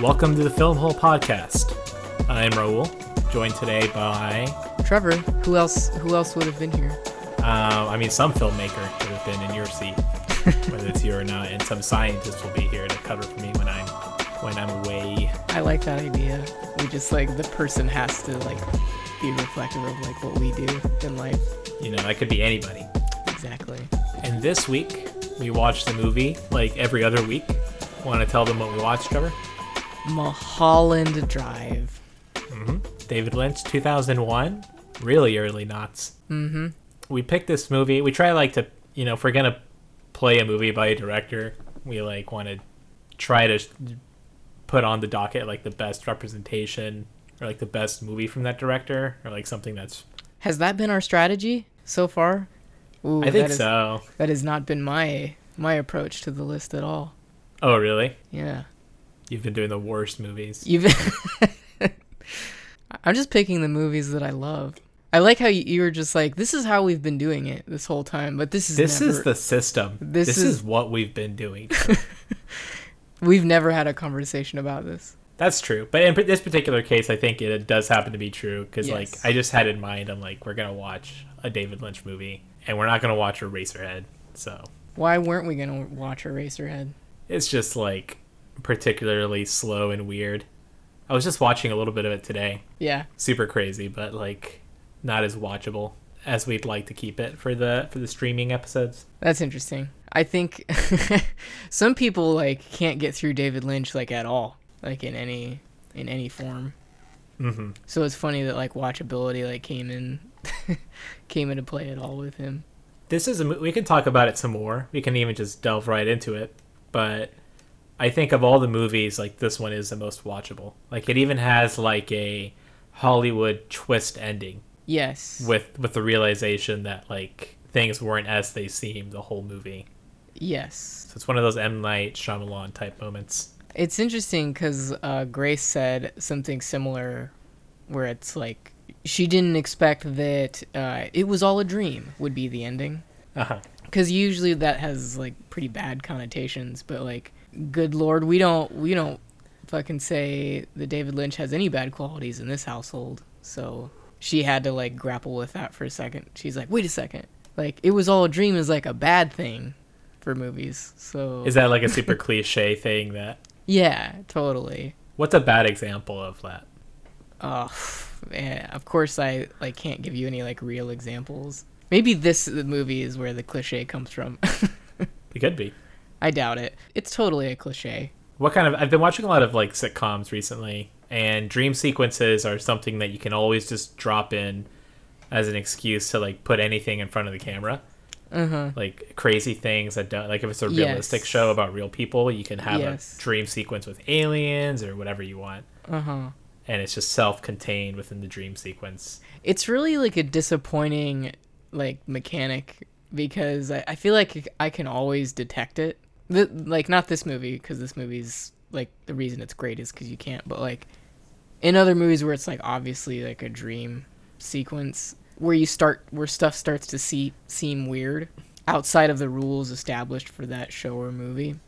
Welcome to the Film Hole Podcast. I'm Raul, joined today by, Trevor, who else? Who else would have been here? uh, I mean, some filmmaker would have been in your seat, whether it's you or not, and some scientist will be here to cover for me when I'm when I'm away. I like that idea. We just like the person has to like be reflective of like what we do in life. You know, that could be anybody. Exactly. And this week we watched the movie like every other week. Want to tell them what we watched, Trevor? Mulholland Drive. Mm-hmm. David Lynch, 2001, really early knots. Mm-hmm. We picked this movie. We try like to, you know, if we're gonna play a movie by a director, we like want to try to put on the docket like the best representation or like the best movie from that director or like something that's. Has that been our strategy so far? Ooh, I think that is- so. That has not been my my approach to the list at all. Oh, really? Yeah. You've been doing the worst movies. You've. I'm just picking the movies that I love. I like how you, you were just like, this is how we've been doing it this whole time, but this is This never, is the system. This This, is- is... what we've been doing. we've never had a conversation about this. That's true, but in this particular case, I think it does happen to be true because, like, I just had in mind, I'm like, we're gonna watch a David Lynch movie, and we're not gonna watch Eraserhead. So Why weren't we gonna watch Eraserhead? it's just like particularly slow and weird. I was just watching a little bit of it today. Yeah, Super crazy, but like not as watchable as we'd like to keep it for the for the streaming episodes. that's interesting. I think some people like can't get through David Lynch like at all, like in any in any form. hmm So it's funny that like watchability like came in came into play at all with him. This is a we can talk about it some more. We can even just delve right into it, but I think of all the movies, like this one is the most watchable. Like it even has like a Hollywood twist ending Yes. with with the realization that like things weren't as they seemed the whole movie. yes. So it's one of those M Night Shyamalan type moments. It's interesting because uh, Grace said something similar, where it's like she didn't expect that uh, it was all a dream would be the ending. Uh-huh. because usually that has like pretty bad connotations but like good lord we don't we don't fucking say that david lynch has any bad qualities in this household. So she had to like grapple with that for a second. She's like wait a second. Like it was all a dream is like a bad thing for movies. So Is that like a super cliche thing that yeah totally. What's a bad example of that? oh man of course i like can't give you any like real examples. Maybe this movie is where the cliche comes from. It could be. I doubt it it's totally a cliche What kind of I've been watching a lot of like sitcoms recently and dream sequences are something that you can always just drop in as an excuse to like put anything in front of the camera. uh-huh Like crazy things that don't like if it's a Yes. realistic show about real people, you can have Yes. a dream sequence with aliens or whatever you want. uh-huh And it's just self contained within the dream sequence. it's really like a disappointing like mechanic because I, I feel like I can always detect it. The, like not this movie because this movie's like the reason it's great is because you can't. But like in other movies where it's like obviously like a dream sequence where you start where stuff starts to see seem weird outside of the rules established for that show or movie.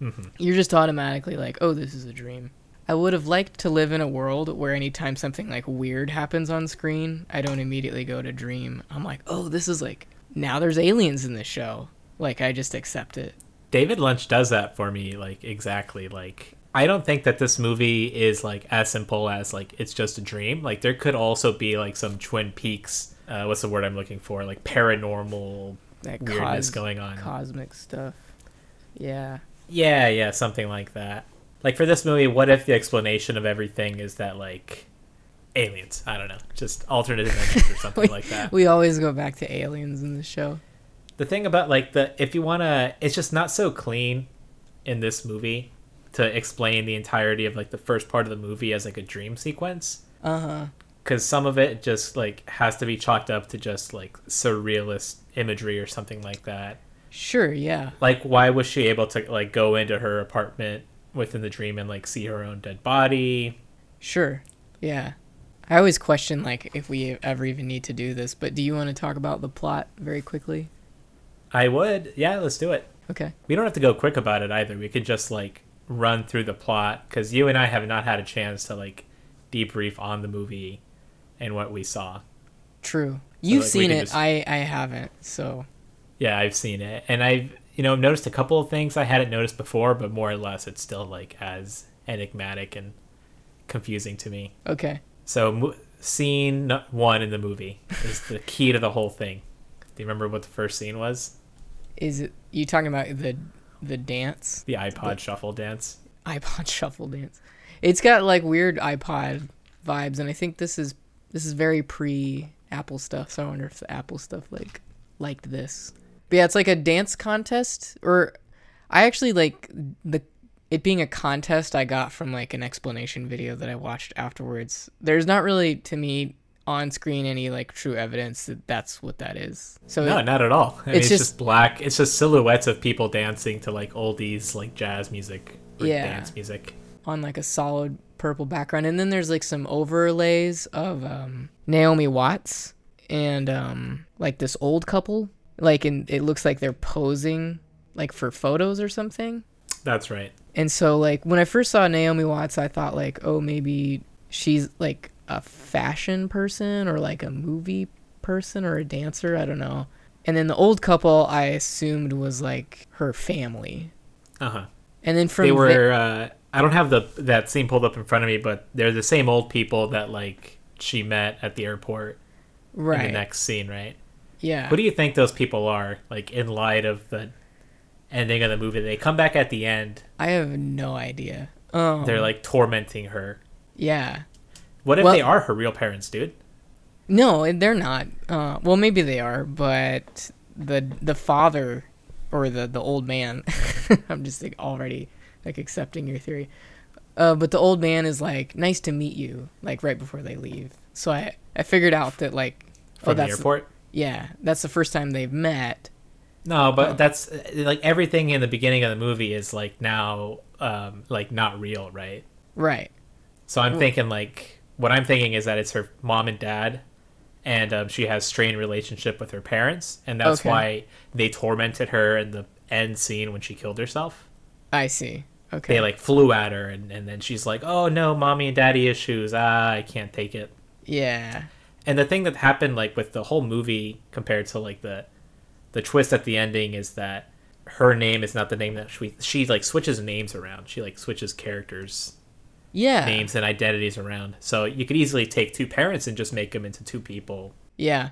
Mhm. You're just automatically like, oh, this is a dream. I would have liked to live in a world where anytime something like weird happens on screen, I don't immediately go to dream. I'm like, oh, this is like now there's aliens in this show. Like I just accept it. David Lynch does that for me, like exactly. Like I don't think that this movie is like as simple as like it's just a dream. Like there could also be like some Twin Peaks. Uh, what's the word I'm looking for? Like paranormal That weirdness cos- going on. cosmic stuff. Yeah. Yeah, yeah, something like that. Like for this movie, what if the explanation of everything is that like aliens? I don't know, just alternate dimensions or something like that. We always go back to aliens in the show. The thing about like the if you want to it's just not so clean in this movie to explain the entirety of like the first part of the movie as like a dream sequence Uh huh. because some of it just like has to be chalked up to just like surrealist imagery or something like that Sure. Yeah. like why was she able to like go into her apartment within the dream and like see her own dead body Sure. Yeah. I always question like if we ever even need to do this, but do you want to talk about the plot very quickly? I would yeah let's do it Okay. we don't have to go quick about it either we could just like run through the plot because you and I have not had a chance to like debrief on the movie and what we saw. True. You've like, seen it. just- I I haven't. So Yeah, I've seen it, and I've you know noticed a couple of things I hadn't noticed before, but more or less it's still like as enigmatic and confusing to me. okay. So mo- scene one in the movie is the key to the whole thing. Do you remember what the first scene was? Is it you talking about the the dance The iPod shuffle dance. iPod shuffle dance? It's got like weird iPod vibes, and I think this is this is very pre Apple stuff. So I wonder if the Apple stuff like liked this. But yeah, it's like a dance contest, or I actually like the it being a contest. I got from like an explanation video that I watched afterwards. There's not really to me on screen any like true evidence that that's what that is. So No, not at all. I mean, It's it's, just, just- black. It's just silhouettes of people dancing to like oldies, like jazz music or Yeah. dance music. on like a solid purple background and then there's like some overlays of um, naomi watts and um, like this old couple like and it looks like they're posing like for photos or something That's right. and so like when i first saw naomi watts i thought like oh maybe she's like a fashion person or like a movie person or a dancer i don't know and then the old couple i assumed was like her family Uh huh. and then from They the- were. Uh, I don't have the that scene pulled up in front of me, but they're the same old people that like she met at the airport in right the next scene, right? yeah What do you think those people are? Like in light of the ending of the movie, they come back at the end. I have no idea. Um, They're like tormenting her. yeah. What if Well- they are her real parents, dude? No, they're not. Uh, well, maybe they are, but the the father or the the old man. I'm just like already like accepting your theory. Uh, but the old man is like nice to meet you, like right before they leave. So I I figured out that like From the that's airport? yeah that's the first time they've met. No, but Oh. that's like everything in the beginning of the movie is like now um like not real, right? Right. So I'm thinking like what I'm thinking is that it's her mom and dad and um, she has strained relationship with her parents and that's Okay. why they tormented her in the end scene when she killed herself. I see. Okay. They like flew at her and, and then she's like, "Oh no, mommy and daddy issues. Ah, I can't take it." yeah. And the thing that happened like with the whole movie compared to like the the twist at the ending is that her name is not the name that she she like switches names around. She like switches characters Yeah. names and identities around. So you could easily take two parents and just make them into two people Yeah.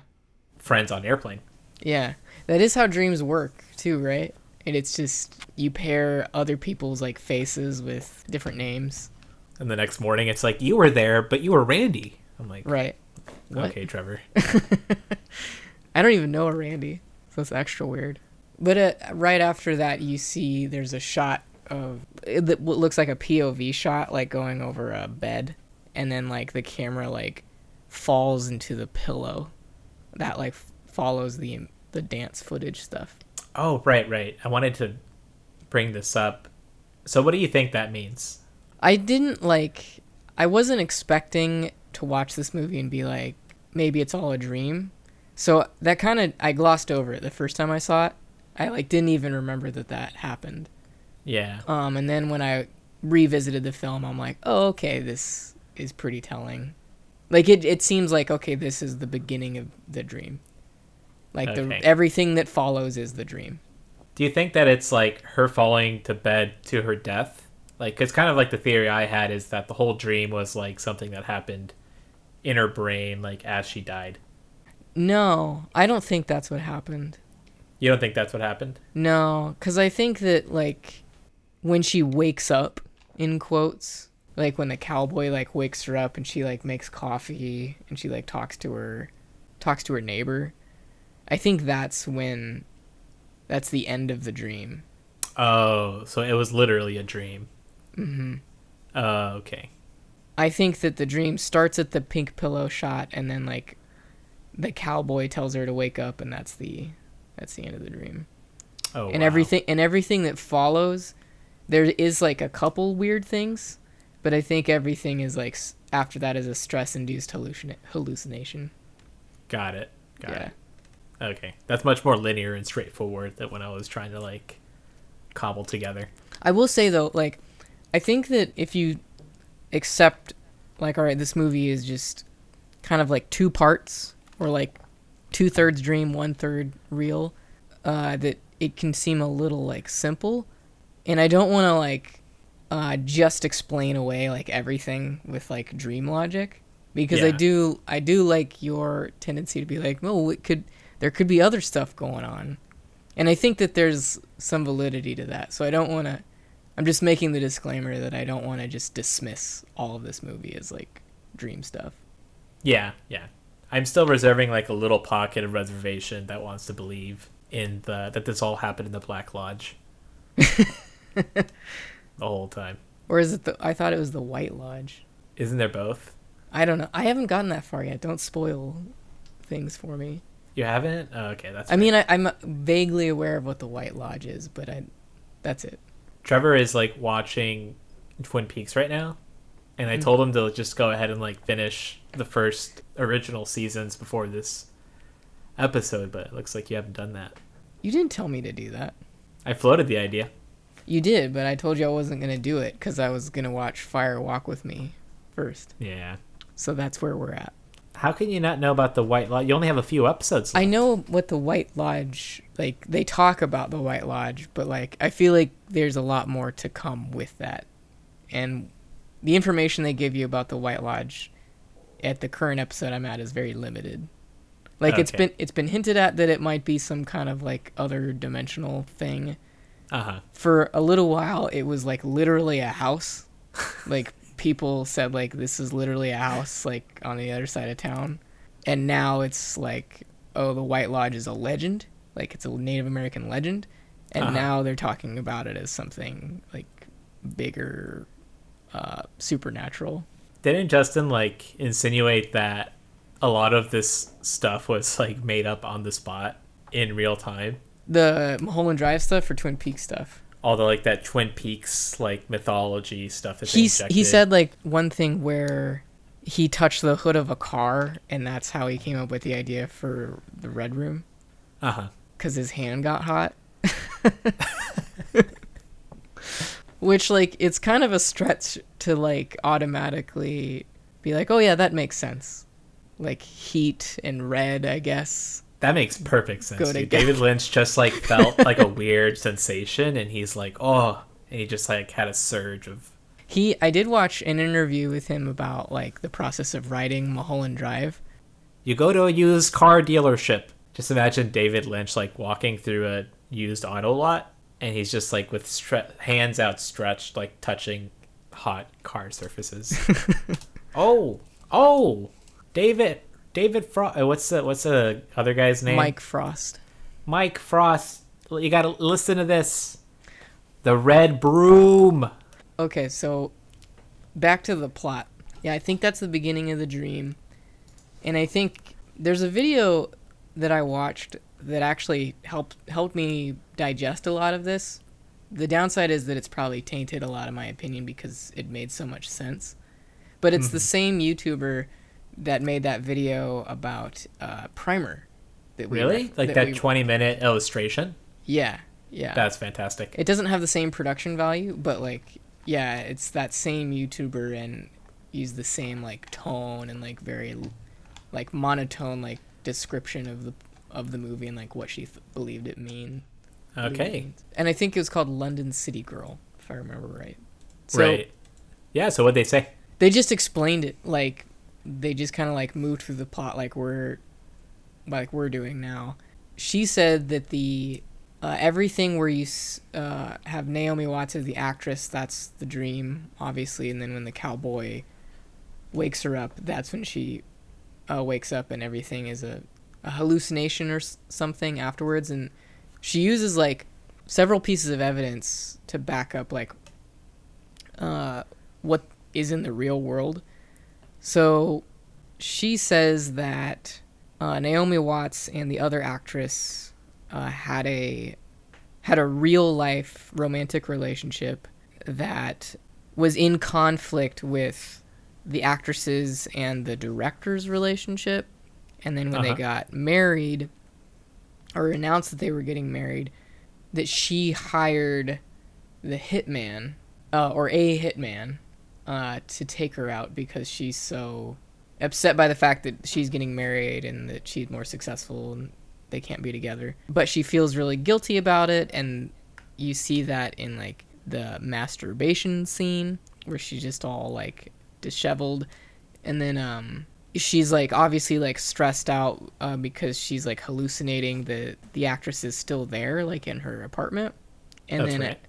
friends on airplane. Yeah, that is how dreams work too, right? And it's just you pair other people's like faces with different names, And the next morning it's like you were there, but you were Randy. I'm like, right? What? okay, Trevor. I don't even know a Randy, so it's extra weird. But uh, right after that, you see there's a shot of it, what looks like a POV shot, like going over a bed, and then like the camera like falls into the pillow, that like f- follows the the dance footage stuff. Oh, right, right. I wanted to bring this up. So what do you think that means? I didn't like. I wasn't expecting to watch this movie and be like, maybe it's all a dream. So that kind of I glossed over it the first time I saw it. I like didn't even remember that that happened. Yeah. Um, and then when I revisited the film, I'm like, oh, okay, this is pretty telling. Like it, it seems like okay, this is the beginning of the dream. Like Okay. the everything that follows is the dream. Do you think that it's like her falling to bed to her death? Like, it's kind of like the theory I had is that the whole dream was like something that happened in her brain, like as she died. No, I don't think that's what happened. You don't think that's what happened? No, because I think that like when she wakes up, in quotes, like when the cowboy like wakes her up and she like makes coffee and she like talks to her, talks to her neighbor. I think that's when, that's the end of the dream. Oh, so it was literally a dream. Mm-hmm. Oh, okay. I think that the dream starts at the pink pillow shot and then like, the cowboy tells her to wake up and that's the, that's the end of the dream. Oh, and wow. everything and everything that follows there is like a couple weird things but i think everything is like after that is a stress induced hallucina- hallucination Got it. Got yeah it. Okay, that's much more linear and straightforward than when I was trying to like cobble together. i will say though like I think that if you accept, like, all right, this movie is just kind of like two parts, or like two thirds dream, one third real, uh, that it can seem a little like simple. And I don't want to like uh, just explain away like everything with like dream logic because I do I do like your tendency to be like, well, it could there could be other stuff going on, and I think that there's some validity to that. So I don't want to. I'm just making the disclaimer that I don't want to just dismiss all of this movie as like dream stuff. Yeah, yeah. I'm still reserving like a little pocket of reservation that wants to believe in the that this all happened in the Black Lodge. the whole time. Or is it the? I thought it was the White Lodge. Isn't there both? I don't know. I haven't gotten that far yet. Don't spoil things for me. You haven't? Oh, okay, that's I mean, I, I'm vaguely aware of what the White Lodge is, but I, that's it. Trevor is like watching Twin Peaks right now, and I Mhm. told him to just go ahead and like finish the first original seasons before this episode, but it looks like you haven't done that. You didn't tell me to do that. I floated the idea. You did, but I told you I wasn't gonna do it because I was gonna watch Fire Walk with Me first. Yeah. So that's where we're at. How can you not know about the White Lodge? You only have a few episodes. I know what the White Lodge like. They talk about the White Lodge, but like I feel like there's a lot more to come with that, and the information they give you about the White Lodge at the current episode I'm at is very limited. Like it's been it's been hinted at that it might be some kind of like other dimensional thing. Uh huh. For a little while, it was like literally a house. like people said like this is literally a house like on the other side of town and now it's like oh the white lodge is a legend like it's a native american legend and Uh-huh. now they're talking about it as something like bigger uh supernatural Didn't Justin like insinuate that a lot of this stuff was like made up on the spot in real time? The mulholland drive stuff for twin peaks stuff All the like that Twin Peaks like mythology stuff that He's, he said like one thing where he touched the hood of a car and that's how he came up with the idea for the red room Uh huh. because his hand got hot. Which, like, it's kind of a stretch to, like, automatically be like, oh, yeah, that makes sense. Like, heat and red, I guess. That makes perfect sense. David Lynch just like felt like a weird sensation, and he's like, oh, and he just like had a surge of. He, I did watch an interview with him about, like, the process of writing Mulholland Drive. You go to a used car dealership. Just imagine David Lynch like walking through a used auto lot, and he's just like with stre- hands outstretched, like touching hot car surfaces. oh, oh, David, David Frost. Uh, what's the what's the other guy's name? Mike Frost. Mike Frost. You gotta listen to this. The Red Broom. Okay, so back to the plot. Yeah, I think that's the beginning of the dream. And I think there's a video that I watched that actually helped helped me digest a lot of this. The downside is that it's probably tainted a lot of my opinion because it made so much sense. But it's the mm-hmm. same YouTuber that made that video about uh, Primer. That we Really? ref- Like that, we- 20 minute illustration? Yeah, yeah. That's fantastic. It doesn't have the same production value, but like, yeah, it's that same YouTuber and use the same like tone and like very like monotone like description of the of the movie and like what she th- believed it mean. Okay. And I think it was called London City Girl, if I remember right. So right. Yeah, so what'd they say? they just explained it like they just kind of like moved through the plot like we're like we're doing now she said that the uh, everything where you uh, have naomi watts as the actress that's the dream obviously and then when the cowboy wakes her up that's when she uh, wakes up and everything is a, a hallucination or s- something afterwards and she uses like several pieces of evidence to back up like uh, what is in the real world. So she says that uh, Naomi Watts and the other actress uh, had a had a real life romantic relationship that was in conflict with the actresses and the director's relationship. And then when they Uh-huh. got married or announced that they were getting married, that she hired the hitman uh, or a hitman uh, to take her out because she's so upset by the fact that she's getting married and that she's more successful and they can't be together. But she feels really guilty about it, and you see that in like the masturbation scene where she's just all like disheveled, and then um she's like obviously like stressed out uh, because she's like hallucinating that the actress is still there like in her apartment and That's then right. it,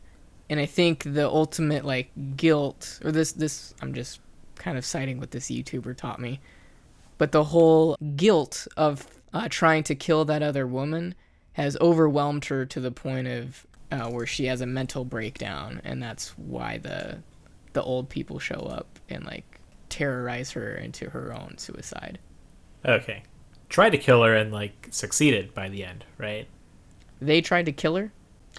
and i think the ultimate like guilt or this this i'm just kind of citing what this youtuber taught me but the whole guilt of uh, trying to kill that other woman has overwhelmed her to the point of uh, where she has a mental breakdown and that's why the the old people show up and like terrorize her into her own suicide Okay. Tried to kill her and like succeeded by the end, right? they tried to kill her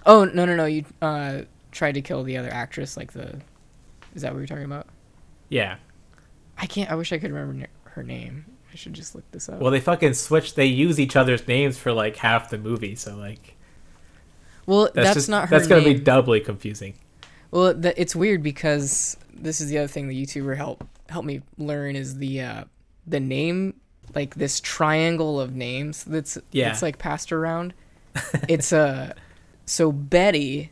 oh no no no you uh tried to kill the other actress like the is that what you're talking about Yeah. i can't i wish i could remember her name i should just look this up Well, they fucking switch. They use each other's names for like half the movie, so like well that's, that's, just not her that's gonna be doubly confusing. Well, it's weird because this is the other thing the YouTuber help helped me learn is the uh, the name like this triangle of names that's Yeah. that's like passed around. it's uh so Betty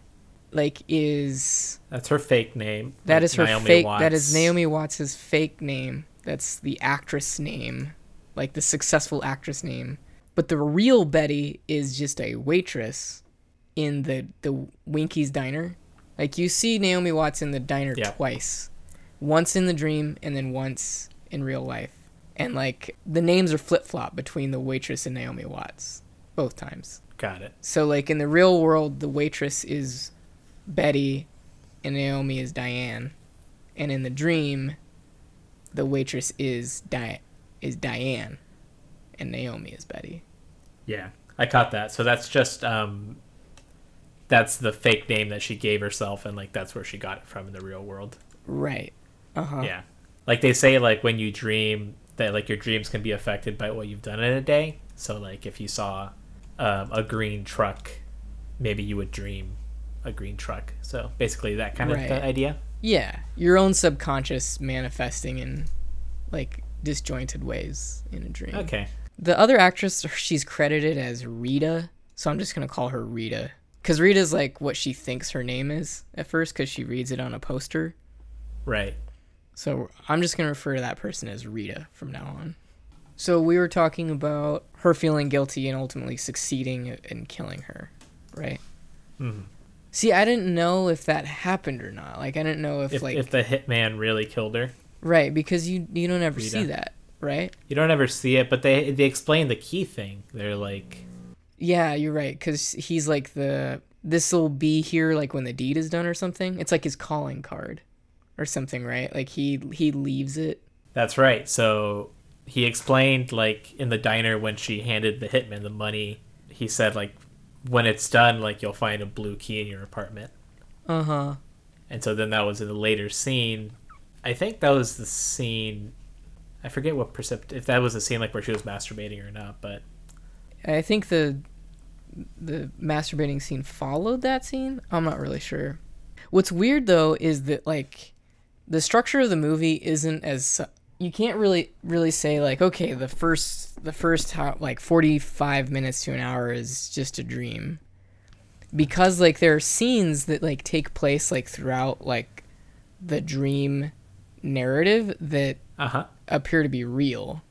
like is That's her fake name. that like is her Naomi fake that is Naomi Watts's fake name. That's the actress name, like the successful actress name. But the real Betty is just a waitress in the the Winkie's diner. Like you see Naomi Watts in the diner Yeah. twice. Once in the dream and then once in real life. And like the names are flip-flop between the waitress and Naomi Watts both times. Got it. So like in the real world, the waitress is Betty, and Naomi is Diane, and in the dream, the waitress is Di- is Diane, and Naomi is Betty. Yeah, I caught that. So that's just um, that's the fake name that she gave herself, and like that's where she got it from in the real world. Right. Uh huh. Yeah, like they say, like when you dream, that like your dreams can be affected by what you've done in a day. So like if you saw um, a green truck, maybe you would dream a green truck. So basically that kind of Right. the idea. Yeah, your own subconscious manifesting in like disjointed ways in a dream. Okay. The other actress, she's credited as Rita, so I'm just gonna call her Rita, because Rita's like what she thinks her name is at first, because she reads it on a poster. Right. So I'm just going to refer to that person as Rita from now on. So we were talking about her feeling guilty and ultimately succeeding in killing her, right? Mhm. See, I didn't know if that happened or not. Like, I didn't know if, If, like, if the hitman really killed her, right, because you you don't ever see Rita. that, right? you don't ever see it, but they they explain the key thing. They're like, Yeah, you're right, because he's like the this will be here like when the deed is done or something. It's like his calling card or something, right? Like he he leaves it. That's right. So he explained like in the diner when she handed the hitman the money, he said like when it's done, like you'll find a blue key in your apartment. Uh huh. And so then that was in a later scene. I think that was the scene. I forget what percept if that was the scene like where she was masturbating or not, but I think the the masturbating scene followed that scene. I'm not really sure. What's weird though is that like the structure of the movie isn't as you can't really really say like okay the first the first how, like 45 minutes to an hour is just a dream because like there are scenes that like take place like throughout like the dream narrative that uh huh. appear to be real.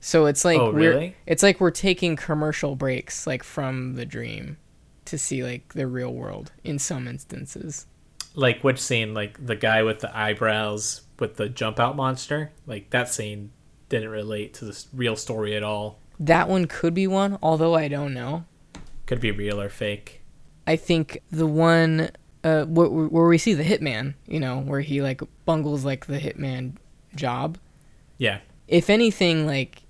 So it's like Oh, we're really? it's like we're taking commercial breaks like from the dream to see like the real world in some instances. Like which scene? Like the guy with the eyebrows with the jump out monster? Like that scene didn't relate to the real story at all. That one could be one, although I don't know. Could be real or fake. I think the one uh where, where we see the hitman, you know, where he like bungles like the hitman job. Yeah. If anything like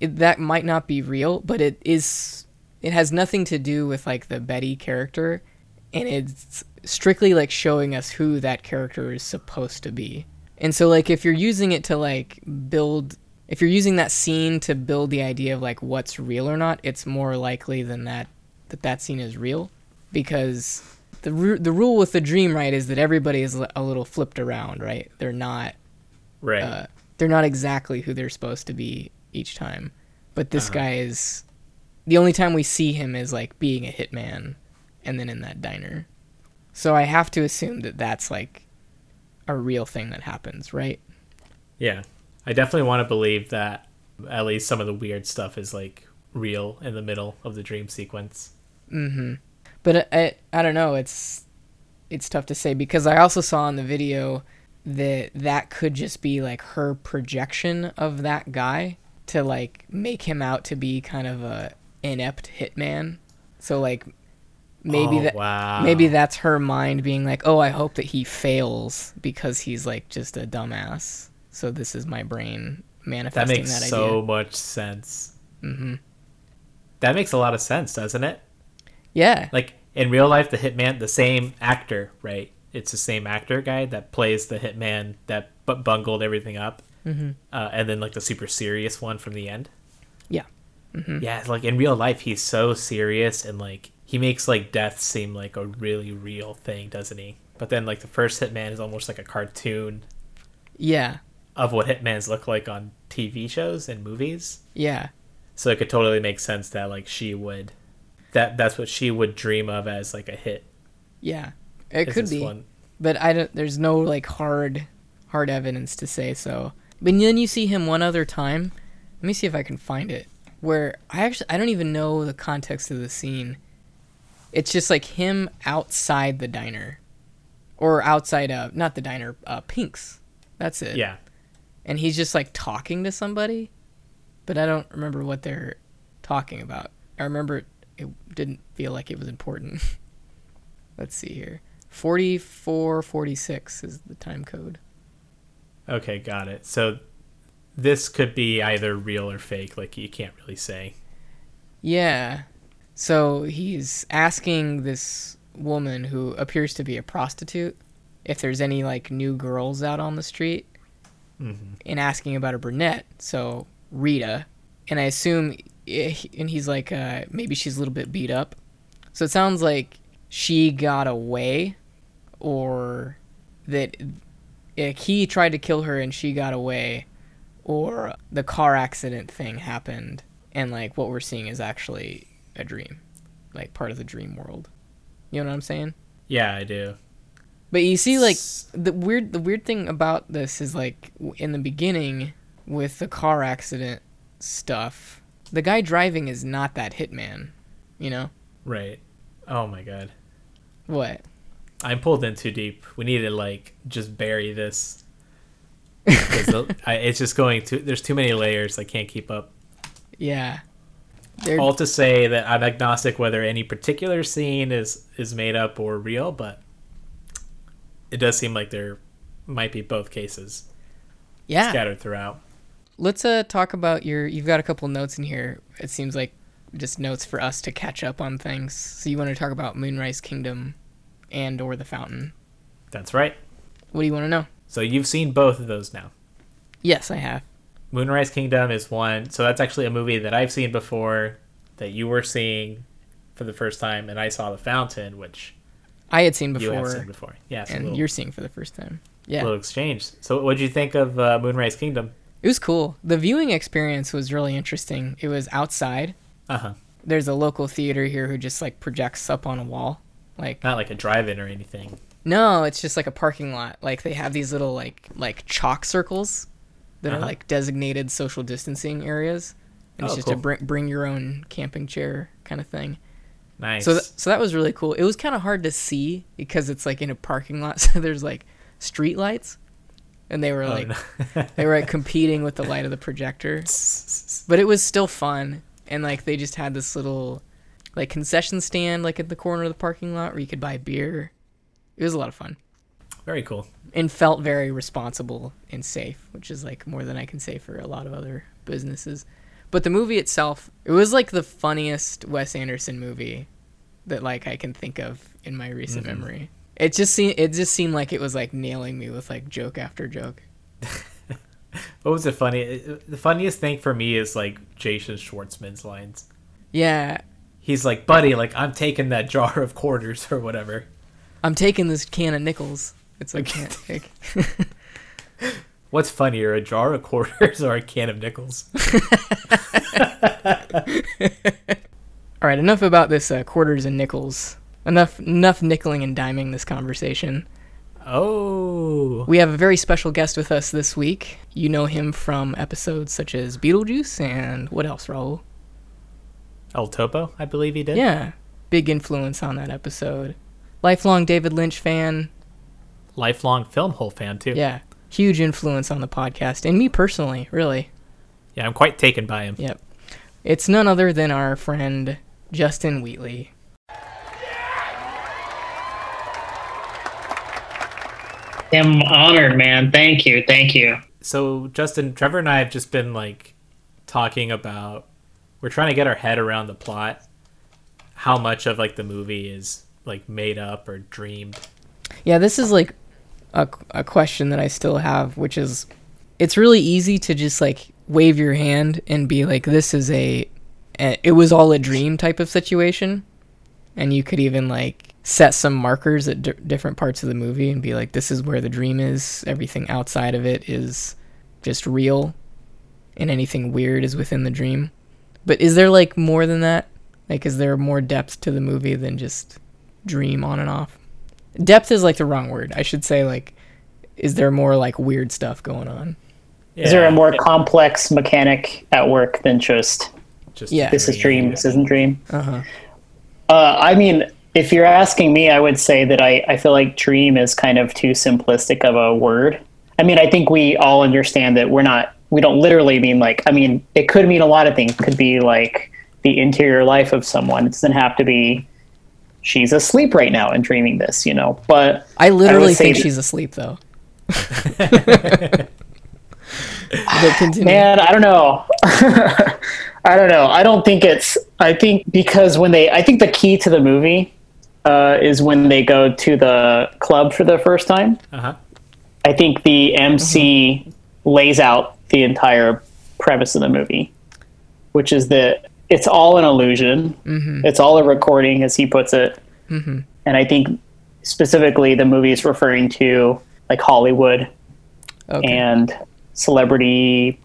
it, that might not be real, but it is it has nothing to do with like the Betty character and it's strictly like showing us who that character is supposed to be. And so like if you're using it to like build if you're using that scene to build the idea of like what's real or not, it's more likely than that that that scene is real because the ru- the rule with the dream right is that everybody is a little flipped around, right? They're not Right. uh, they're not exactly who they're supposed to be each time. But this Uh-huh. guy is the only time we see him is like being a hitman and then in that diner. So I have to assume that that's like a real thing that happens, right? yeah. I definitely want to believe that at least some of the weird stuff is like real in the middle of the dream sequence. Mhm. But I, I I don't know, it's it's tough to say because I also saw in the video that that could just be like her projection of that guy to like make him out to be kind of a inept hitman. So like maybe Oh, that wow. maybe that's her mind being like, "Oh, I hope that he fails because he's like just a dumbass." So this is my brain manifesting that makes that, so much sense. Mhm. That makes a lot of sense, doesn't it? Yeah. Like in real life, the hitman, the same actor, right? It's the same actor guy that plays the hitman that bu- bungled everything up, Mhm. uh, and then like the super serious one from the end. Yeah. Mhm. Yeah, like in real life, he's so serious and like he makes like death seem like a really real thing, doesn't he? But then like the first hitman is almost like a cartoon Yeah. of what hitmans look like on TV shows and movies. Yeah. So it could totally make sense that like she would, that that's what she would dream of as like a hit. Yeah. It could be. one. but I don't. There's no like hard, hard evidence to say so. But then you see him one other time. Let me see if I can find it. Where I actually I don't even know the context of the scene. It's just like him outside the diner, or outside of not the diner uh Pink's. That's it. Yeah. And he's just like talking to somebody, but I don't remember what they're talking about. I remember it, it didn't feel like it was important. Let's see here. 4446 is the time code. Okay, got it. So this could be either real or fake. Like you can't really say. Yeah. So he's asking this woman who appears to be a prostitute if there's any like new girls out on the street hmm and asking about a brunette. So Rita, and I assume, eh, and he's like, uh, maybe she's a little bit beat up. So it sounds like she got away, or that eh, he tried to kill her and she got away, or the car accident thing happened, and like what we're seeing is actually a dream, like part of the dream world. You know what I'm saying? Yeah, I do. But you see, like the weird, the weird thing about this is like in the beginning with the car accident stuff, the guy driving is not that hitman. You know right. Oh my god. what? I'm pulled in too deep. We need to like just bury this. the- I, it's just going to. There's too many layers. I can't keep up. Yeah, they're All to say that I'm agnostic whether any particular scene is is made up or real, but it does seem like there might be both cases yeah. scattered throughout. Let's uh talk about your. You've got a couple notes in here. It seems like just notes for us to catch up on things. So you want to talk about Moonrise Kingdom and or the Fountain? That's right. What do you want to know? So you've seen both of those now. Yes, I have. Moonrise Kingdom is one. So that's actually a movie that I've seen before that you were seeing for the first time, and I saw The Fountain, which I had seen before. you have seen before. Yeah, and little, you're seeing for the first time. Yeah. little exchange. So what did you think of uh, Moonrise Kingdom? It was cool. The viewing experience was really interesting. It was outside. Uh huh. There's a local theater here who just like projects up on a wall. Like Not like a drive-in or anything. no, it's just like a parking lot. Like they have these little like like chalk circles that are Uh-huh. like designated social distancing areas. And it's Oh, just a bring bring your own camping chair kind of thing. Nice. So th- so that was really cool. It was kind of hard to see because it's like in a parking lot so there's like street lights and they were Oh, like no. they were like competing with the light of the projector. but it was still fun and like they just had this little like concession stand like at the corner of the parking lot where you could buy beer it was a lot of fun Very cool. And felt very responsible and safe which is like more than i can say for a lot of other businesses but the movie itself it was like the funniest wes anderson movie that like i can think of in my recent Mhm. memory it just seemed it just seemed like it was like nailing me with like joke after joke What was the funny? The funniest thing for me is like Jason Schwartzman's lines. yeah He's like, "Buddy, like I'm taking that jar of quarters or whatever." I'm taking this can of nickels. It's a can. like- What's funnier, a jar of quarters or a can of nickels? All right, enough about this uh, quarters and nickels. Enough, enough nickeling and diming this conversation. Oh, We have a very special guest with us this week. You know him from episodes such as Beetlejuice and what else, Raul? El Topo, I believe he did. Yeah, big influence on that episode. Lifelong David Lynch fan. Lifelong film hole fan too. Yeah, huge influence on the podcast and me personally, really. Yeah, I'm quite taken by him. Yep. It's none other than our friend Justin Wheatley. I'm honored, man. Thank you. Thank you. So Justin, Trevor and I have just been like talking about we're trying to get our head around the plot, how much of like the movie is like made up or dreamed. Yeah, this is like a, a question that I still have, which is it's really easy to just like wave your hand and be like, this is a, it was all a dream type of situation. And you could even like set some markers at di- different parts of the movie and be like, this is where the dream is. Everything outside of it is just real. And anything weird is within the dream. But is there like more than that? Like, is there more depth to the movie than just dream on and off? Depth is like the wrong word. I should say like is there more like weird stuff going on? Is there a more complex mechanic at work than just just Yeah. this is dream, this isn't dream? Uh-huh. Uh, I mean, if you're asking me, I would say that I, I feel like dream is kind of too simplistic of a word. I mean, I think we all understand that we're not, we don't literally mean like, I mean, it could mean a lot of things. It could be like the interior life of someone. It doesn't have to be she's asleep right now and dreaming this, you know. But I literally say think that- she's asleep though. Man, I don't know. I don't know. I don't think it's. I think because when they, I think the key to the movie uh, is when they go to the club for the first time. Uh huh. I think the MC lays out the entire premise of the movie, which is that it's all an illusion. Mm-hmm. It's all a recording, as he puts it. Mm-hmm. And I think specifically the movie is referring to like Hollywood Okay. and celebrity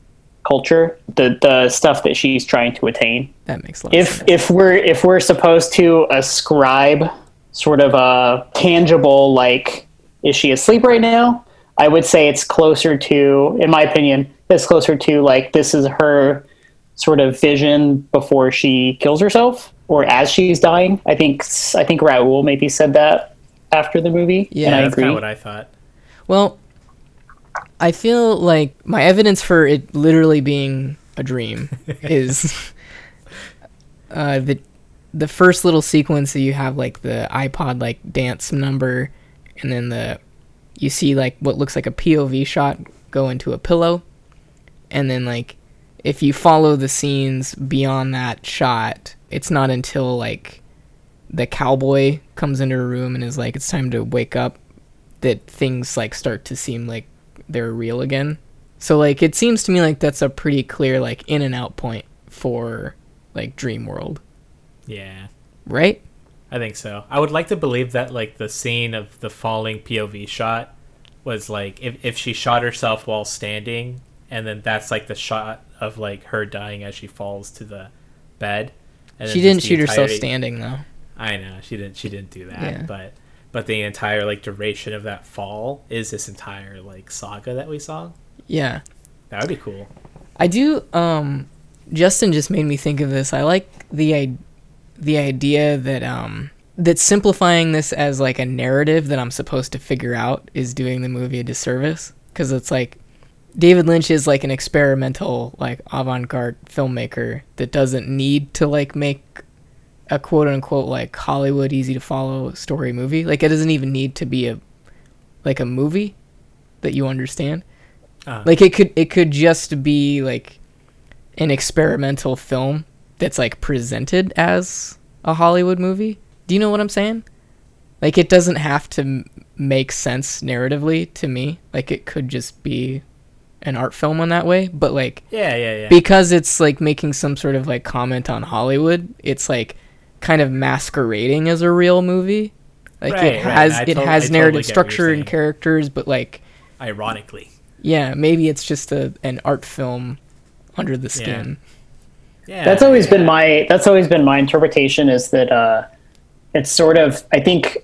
culture, the the stuff that she's trying to attain. that makes a lot of If sense. if we're if we're supposed to ascribe sort of a tangible like is she asleep right now? I would say it's closer to in my opinion, it's closer to like this is her sort of vision before she kills herself or as she's dying. I think I think Raul maybe said that after the movie. Yeah, and I That's agree. kind of what I thought. Well, I feel like my evidence for it literally being a dream is uh, the the first little sequence that you have like the iPod like dance number, and then the you see like what looks like a POV shot go into a pillow, and then like if you follow the scenes beyond that shot, it's not until like the cowboy comes into a room and is like it's time to wake up that things like start to seem like they're real again. So like it seems to me like that's a pretty clear like in and out point for like Dream World, Yeah, right? I think so. I would like to believe that like the scene of the falling POV shot was like if if she shot herself while standing, and then that's like the shot of like her dying as she falls to the bed. She didn't shoot herself standing though. I know she didn't. She didn't do that. Yeah. But but the entire like duration of that fall is this entire like saga that we saw. Yeah. That would be cool. I do um Justin just made me think of this. I like the i- the idea that um that simplifying this as like a narrative that I'm supposed to figure out is doing the movie a disservice cuz it's like David Lynch is like an experimental like avant-garde filmmaker that doesn't need to like make a quote unquote like Hollywood easy to follow story movie. Like it doesn't even need to be a like a movie that you understand. Uh, Like it could it could just be like an experimental film that's like presented as a Hollywood movie. Do you know what I'm saying? Like it doesn't have to m- make sense narratively to me. Like it could just be an art film in that way, but like yeah, yeah, yeah. because it's like making some sort of like comment on Hollywood, it's like kind of masquerading as a real movie. Like Right, it right. has I it tot- has totally narrative get structure and characters, but like Ironically. yeah, maybe it's just a an art film under the skin. Yeah. That's always been my that's always been my interpretation is that uh, it's sort of I think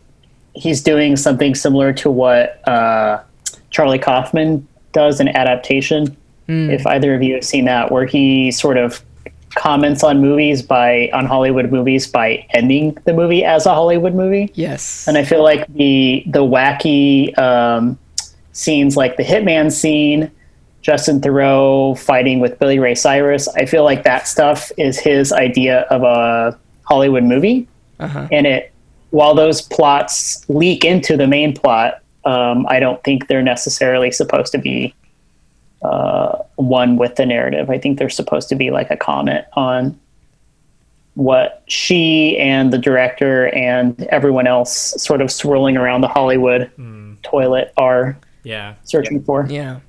he's doing something similar to what uh, Charlie Kaufman does an adaptation. If either of you have seen that, where he sort of comments on movies by on Hollywood movies by ending the movie as a Hollywood movie. Yes. And I feel like the the wacky um, scenes, like the Hitman scene, Justin Theroux fighting with Billy Ray Cyrus, I feel like that stuff is his idea of a Hollywood movie. Uh-huh. And it, while those plots leak into the main plot, um, I don't think they're necessarily supposed to be uh, one with the narrative. I think they're supposed to be like a comment on what she and the director and everyone else sort of swirling around the Hollywood toilet are Yeah. searching for. yeah.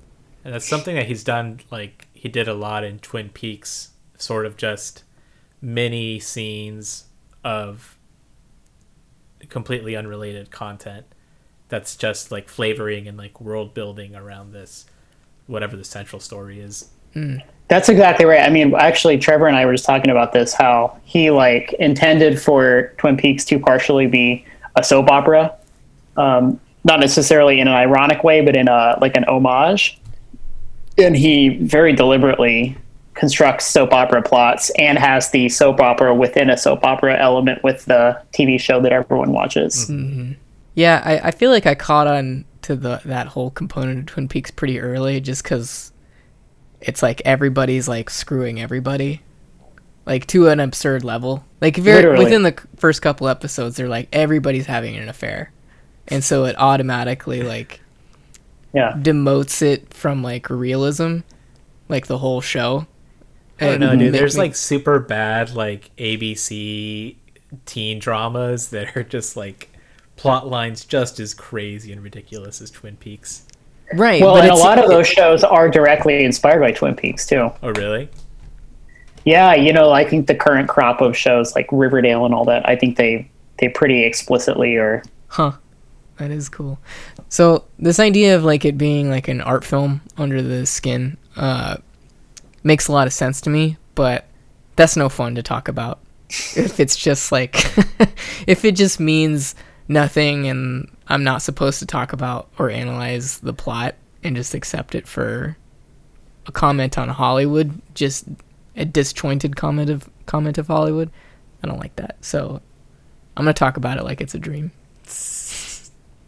And that's something that he's done like he did a lot in Twin Peaks, sort of just mini scenes of completely unrelated content that's just like flavoring and like world building around this whatever the central story is. That's exactly right. I mean, actually, Trevor and I were just talking about this. How he like intended for Twin Peaks to partially be a soap opera, um, not necessarily in an ironic way, but in a like an homage. And he very deliberately constructs soap opera plots and has the soap opera within a soap opera element with the TV show that everyone watches. Yeah, I, I feel like I caught on to the that whole component of Twin Peaks pretty early, just because it's like everybody's like screwing everybody, like to an absurd level. Like very within the first couple episodes, they're like everybody's having an affair, and so it automatically like Yeah. demotes it from like realism, like the whole show. I don't And know, dude. There's me- like super bad like ABC teen dramas that are just like plot lines just as crazy and ridiculous as Twin Peaks. right, Well, but and a lot of those shows are directly inspired by Twin Peaks too. Oh, really? Yeah, you know, I think the current crop of shows like Riverdale and all that, I think they they pretty explicitly are Huh. That is cool. So this idea of like it being like an art film under the skin uh, makes a lot of sense to me, but that's no fun to talk about. if it's just like if it just means nothing and I'm not supposed to talk about or analyze the plot and just accept it for a comment on Hollywood, just a disjointed comment of comment of Hollywood. I don't like that. So I'm gonna talk about it like it's a dream.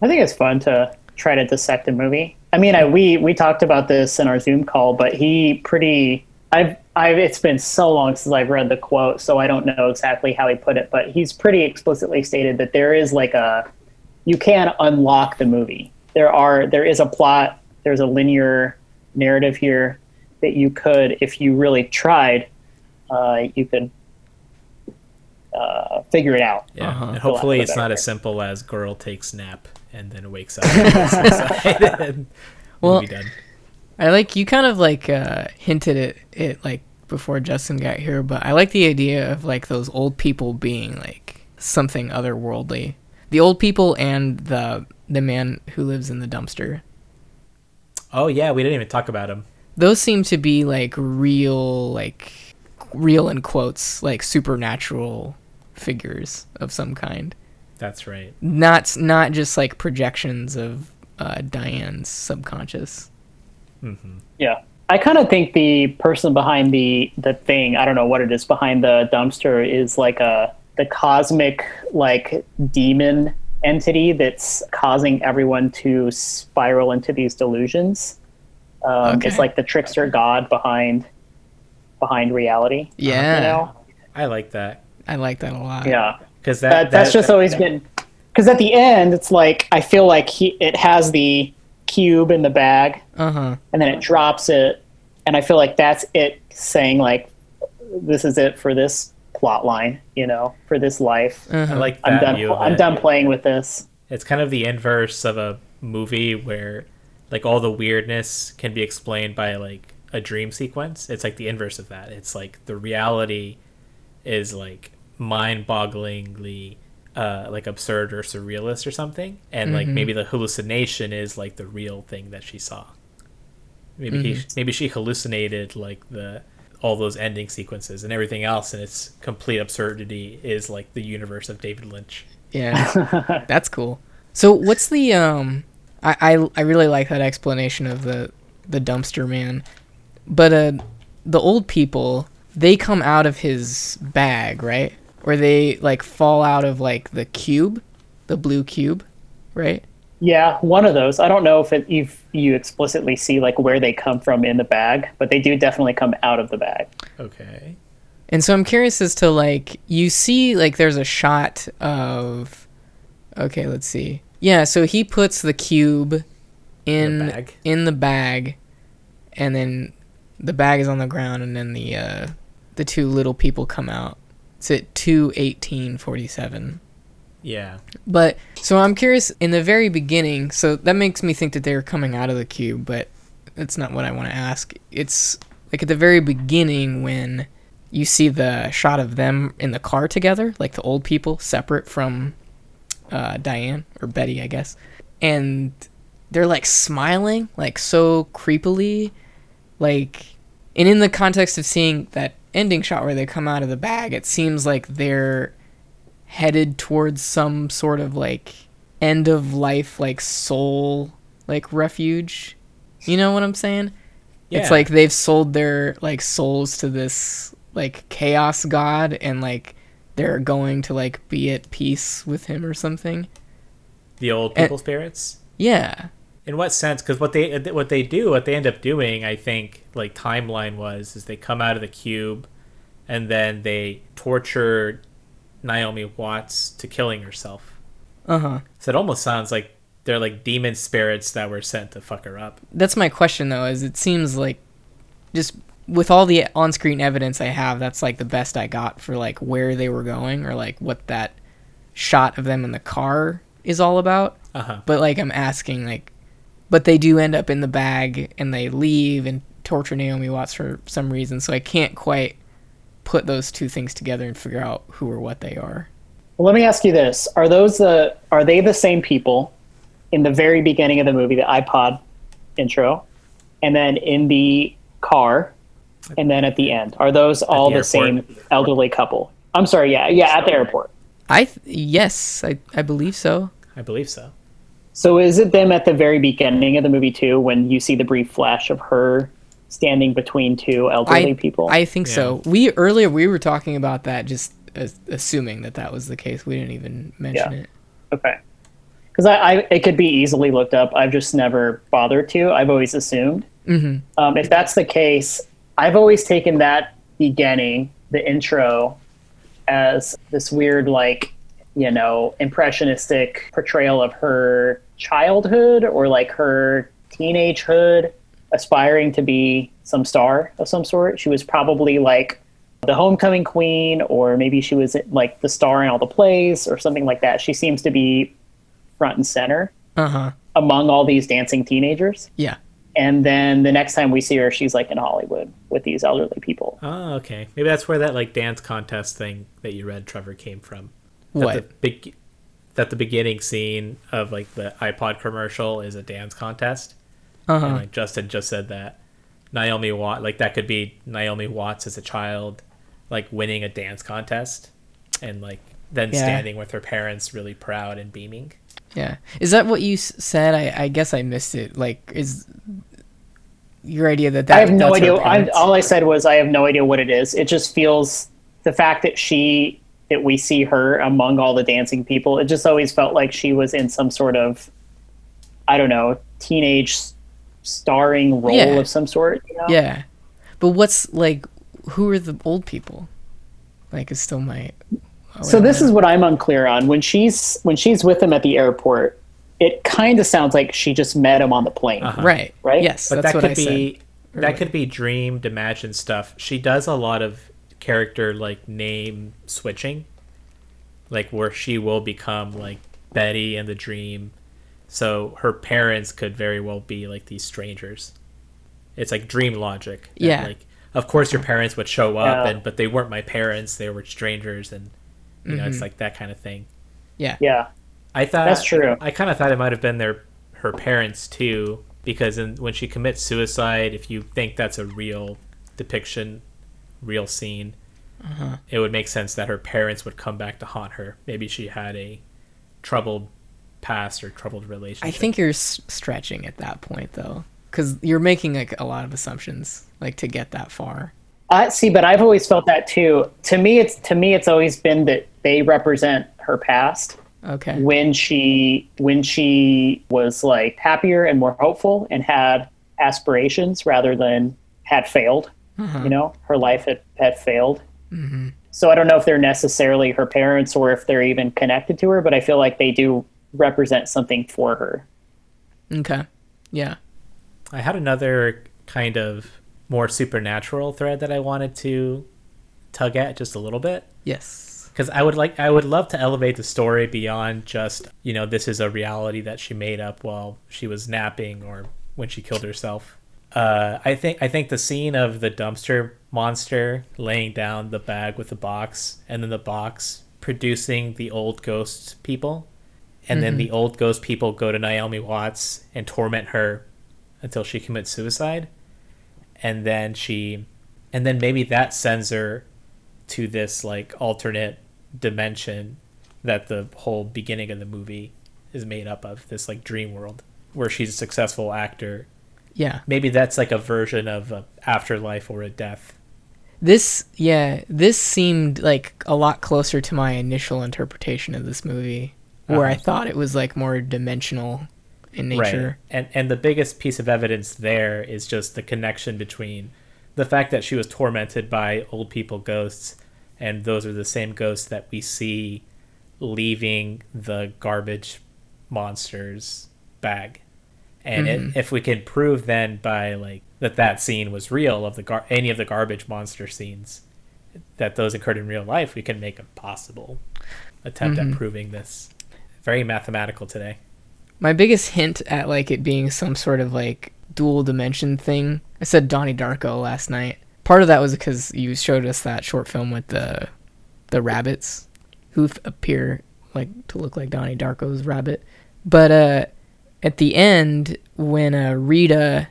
I think it's fun to try to dissect a movie. I mean, I, we we talked about this in our Zoom call, but he pretty. I've I've it's been so long since I've read the quote, so I don't know exactly how he put it, but he's pretty explicitly stated that there is like a you can unlock the movie. There are there is a plot. There's a linear narrative here that you could, if you really tried, uh, you could uh, figure it out. Yeah. Uh-huh. And hopefully it's not as simple as girl takes nap and then wakes up and commits suicide and Well- movie done. I like you kind of like uh, hinted at it like before Justin got here, but I like the idea of like those old people being like something otherworldly. The old people and the the man who lives in the dumpster. Oh yeah, we didn't even talk about him. Those seem to be like real like real in quotes like supernatural figures of some kind. That's right. Not not just like projections of uh, Diane's subconscious. Yeah. I kind of think the person behind the the thing, I don't know what it is behind the dumpster is like a the cosmic like demon entity that's causing everyone to spiral into these delusions. Um, Okay. It's like the trickster god behind behind reality. Yeah, You know? I like that I like that a lot. Yeah. because that, that, that's that- just always been because at the end it's like I feel like he it has the cube in the bag Uh huh. and then it drops it and i feel like that's it saying like this is it for this plot line you know for this life I Uh-huh. like i'm that done view of i'm done playing with this It's kind of the inverse of a movie where like all the weirdness can be explained by like a dream sequence. It's like the inverse of that. It's like the reality is like mind-bogglingly uh, like absurd or surrealist or something, and like Mhm. maybe the hallucination is like the real thing that she saw. Maybe he, maybe she hallucinated like the all those ending sequences and everything else, and its complete absurdity is like the universe of David Lynch. Yeah, that's cool. So what's the um? I, I I really like that explanation of the the dumpster man, but uh, the old people they come out of his bag, right? Or they like fall out of like the cube, the blue cube, right? Yeah, one of those. I don't know if it, if you explicitly see like where they come from in the bag, but they do definitely come out of the bag. Okay. And so I'm curious as to like you see like there's a shot of okay, let's see. Yeah, so he puts the cube in The bag. in the bag and then the bag is on the ground and then the uh the two little people come out. It's at 21847. Yeah. But so I'm curious in the very beginning, so that makes me think that they're coming out of the cube, but that's not what I want to ask. It's like at the very beginning when you see the shot of them in the car together, like the old people separate from uh, Diane or Betty, I guess. And they're like smiling, like so creepily, like and in the context of seeing that ending shot where they come out of the bag, it seems like they're headed towards some sort of like end of life like soul like refuge. You know what I'm saying? Yeah. It's like they've sold their like souls to this like chaos god and like they're going to like be at peace with him or something. The old And- people spirits. Yeah. In what sense? Because what they what they do, what they end up doing, I think, like timeline was, is they come out of the cube, and then they torture Naomi Watts to killing herself. Uh-huh. So it almost sounds like they're like demon spirits that were sent to fuck her up. That's my question though, is it seems like just with all the on-screen evidence I have, that's like the best I got for like where they were going or like what that shot of them in the car is all about. Uh huh. But like I'm asking like but they do end up in the bag and they leave and torture Naomi Watts for some reason, so I can't quite put those two things together and figure out who or what they are. Well, let me ask you this: Are those the are they the same people in the very beginning of the movie, the iPod intro, and then in the car, and then at the end? Are those all the the, same elderly couple? I'm sorry, yeah, yeah, at the airport. I th- yes, I I believe so. I believe so. So is it them at the very beginning of the movie too, when you see the brief flash of her standing between two elderly I people? I think so. We earlier we were talking about that, just as, assuming that that was the case. We didn't even mention Yeah. it. Okay. Because I, I, it could be easily looked up. I've just never bothered to. I've always assumed. hmm Um, if that's the case, I've always taken that beginning, the intro, as this weird, like, you know, impressionistic portrayal of her childhood or like her teenagehood, aspiring to be some star of some sort. She was probably like the homecoming queen, or maybe she was like the star in all the plays or something like that. She seems to be front and center Uh huh. among all these dancing teenagers. Yeah. And then the next time we see her, she's like in Hollywood with these elderly people. Oh, okay. Maybe that's where that like dance contest thing that you read, Trevor, came from. That What? The big, that the beginning scene of like the iPod commercial is a dance contest, Uh and like Justin just said that Naomi Watt, like that could be Naomi Watts as a child, like winning a dance contest, and like then Yeah. standing with her parents, really proud and beaming. Yeah. Is that what you s- said? I, I guess I missed it. Like, is your idea that that I have no that's idea. I, all I said was I have no idea what it is. It just feels the fact that she that we see her among all the dancing people. It just always felt like she was in some sort of I don't know teenage starring role Yeah. of some sort. You know? Yeah. But what's like? Who are the old people? Like, is still my. So this is what I'm unclear on. When she's when she's with him at the airport, it kind of sounds like she just met him on the plane. Uh-huh. right. Right? Yes, But that's that what could I be said. that could be dreamed, imagined stuff. She does a lot of character like name switching, like where she will become like Betty in the dream. So her parents could very well be like these strangers. It's like dream logic. that, Yeah. Like, of course your parents would show up, Yeah. and but they weren't my parents. They were strangers, and you know Mm-hmm. it's like that kind of thing. Yeah. Yeah. I thought That's true. I kind of thought it might have been their her parents too, because in, when she commits suicide, if you think that's a real depiction, real scene, Uh-huh. it would make sense that her parents would come back to haunt her. Maybe she had a troubled past or troubled relationship. I think you're s- stretching at that point though, because you're making like a lot of assumptions like to get that far. I see, but I've always felt that too. To me, it's to me, it's always been that they represent her past Okay. when she when she was like happier and more hopeful and had aspirations rather than had failed. Uh-huh. You know, her life had had failed. So I don't know if they're necessarily her parents or if they're even connected to her, but I feel like they do represent something for her. Okay. Yeah. I had another kind of more supernatural thread that I wanted to tug at just a little bit. Yes. because I would like I would love to elevate the story beyond just you know this is a reality that she made up while she was napping or when she killed herself. Uh, I think I think the scene of the dumpster monster laying down the bag with the box and then the box producing the old ghost people, and then the old ghost people go to Naomi Watts and torment her until she commits suicide, and then she, and then maybe that sends her to this like alternate dimension that the whole beginning of the movie is made up of this like dream world where she's a successful actor Yeah. maybe that's like a version of a afterlife or a death This yeah, this seemed like a lot closer to my initial interpretation of this movie, where I Uh-huh. thought it was like more dimensional in nature. and and the biggest piece of evidence there is just the connection between the fact that she was tormented by old people ghosts and those are the same ghosts that we see leaving the garbage monsters bag and it, if we can prove then by like that that scene was real of the gar- any of the garbage monster scenes that those occurred in real life we can make a possible attempt at proving this very mathematical today My biggest hint at like it being some sort of like dual dimension thing. I said Donnie Darko last night. Part of that was because you showed us that short film with the the rabbits who appear like to look like Donnie Darko's rabbit. But uh at the end when uh Rita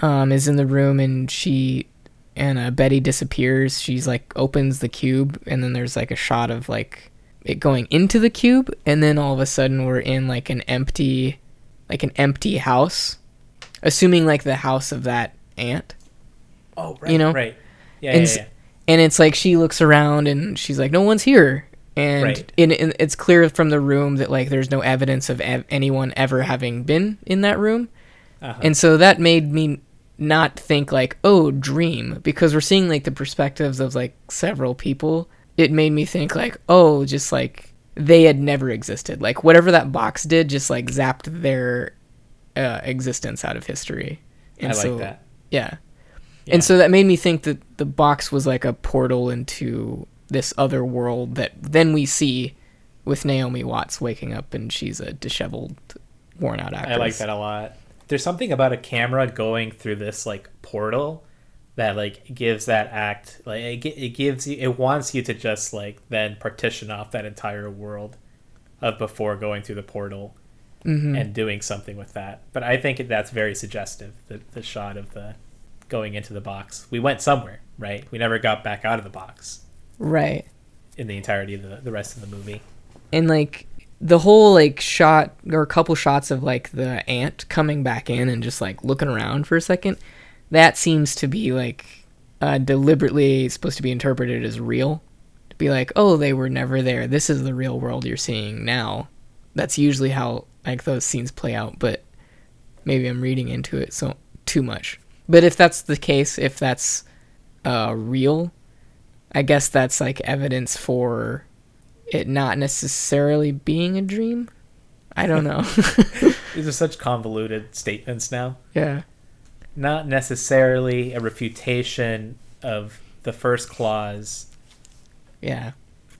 um is in the room and she and uh, Betty disappears, she's like opens the cube and then there's like a shot of like it going into the cube and then all of a sudden we're in like an empty like an empty house assuming like the house of that aunt Oh, right. You know? right. Yeah, and, yeah, yeah. and it's like she looks around and she's like no one's here and, Right. and, and it's clear from the room that like there's no evidence of ev- anyone ever having been in that room Uh-huh. and so that made me not think like oh dream because we're seeing like the perspectives of like several people it made me think like oh just like they had never existed like whatever that box did just like zapped their uh, existence out of history I like so, that. yeah. Yeah. and so that made me think that the box was like a portal into this other world that then we see with Naomi Watts waking up and she's a disheveled worn out actress I like that a lot. There's something about a camera going through this like portal that like gives that act like it, it gives you it wants you to just like then partition off that entire world of before going through the portal Mhm. and doing something with that. But I think that's very suggestive. The the shot of the going into the box. We went somewhere, right? We never got back out of the box right. in the entirety of the, the rest of the movie. and like the whole like shot or a couple shots of like the aunt coming back in and just like looking around for a second that seems to be like uh, deliberately supposed to be interpreted as real. To be like oh they were never there. This is the real world you're seeing now. That's usually how like those scenes play out but maybe i'm reading into it so too much. But if that's the case if that's uh real i guess that's like evidence for it not necessarily being a dream. I don't know. These are such convoluted statements now. yeah. not necessarily a refutation of the first clause Yeah.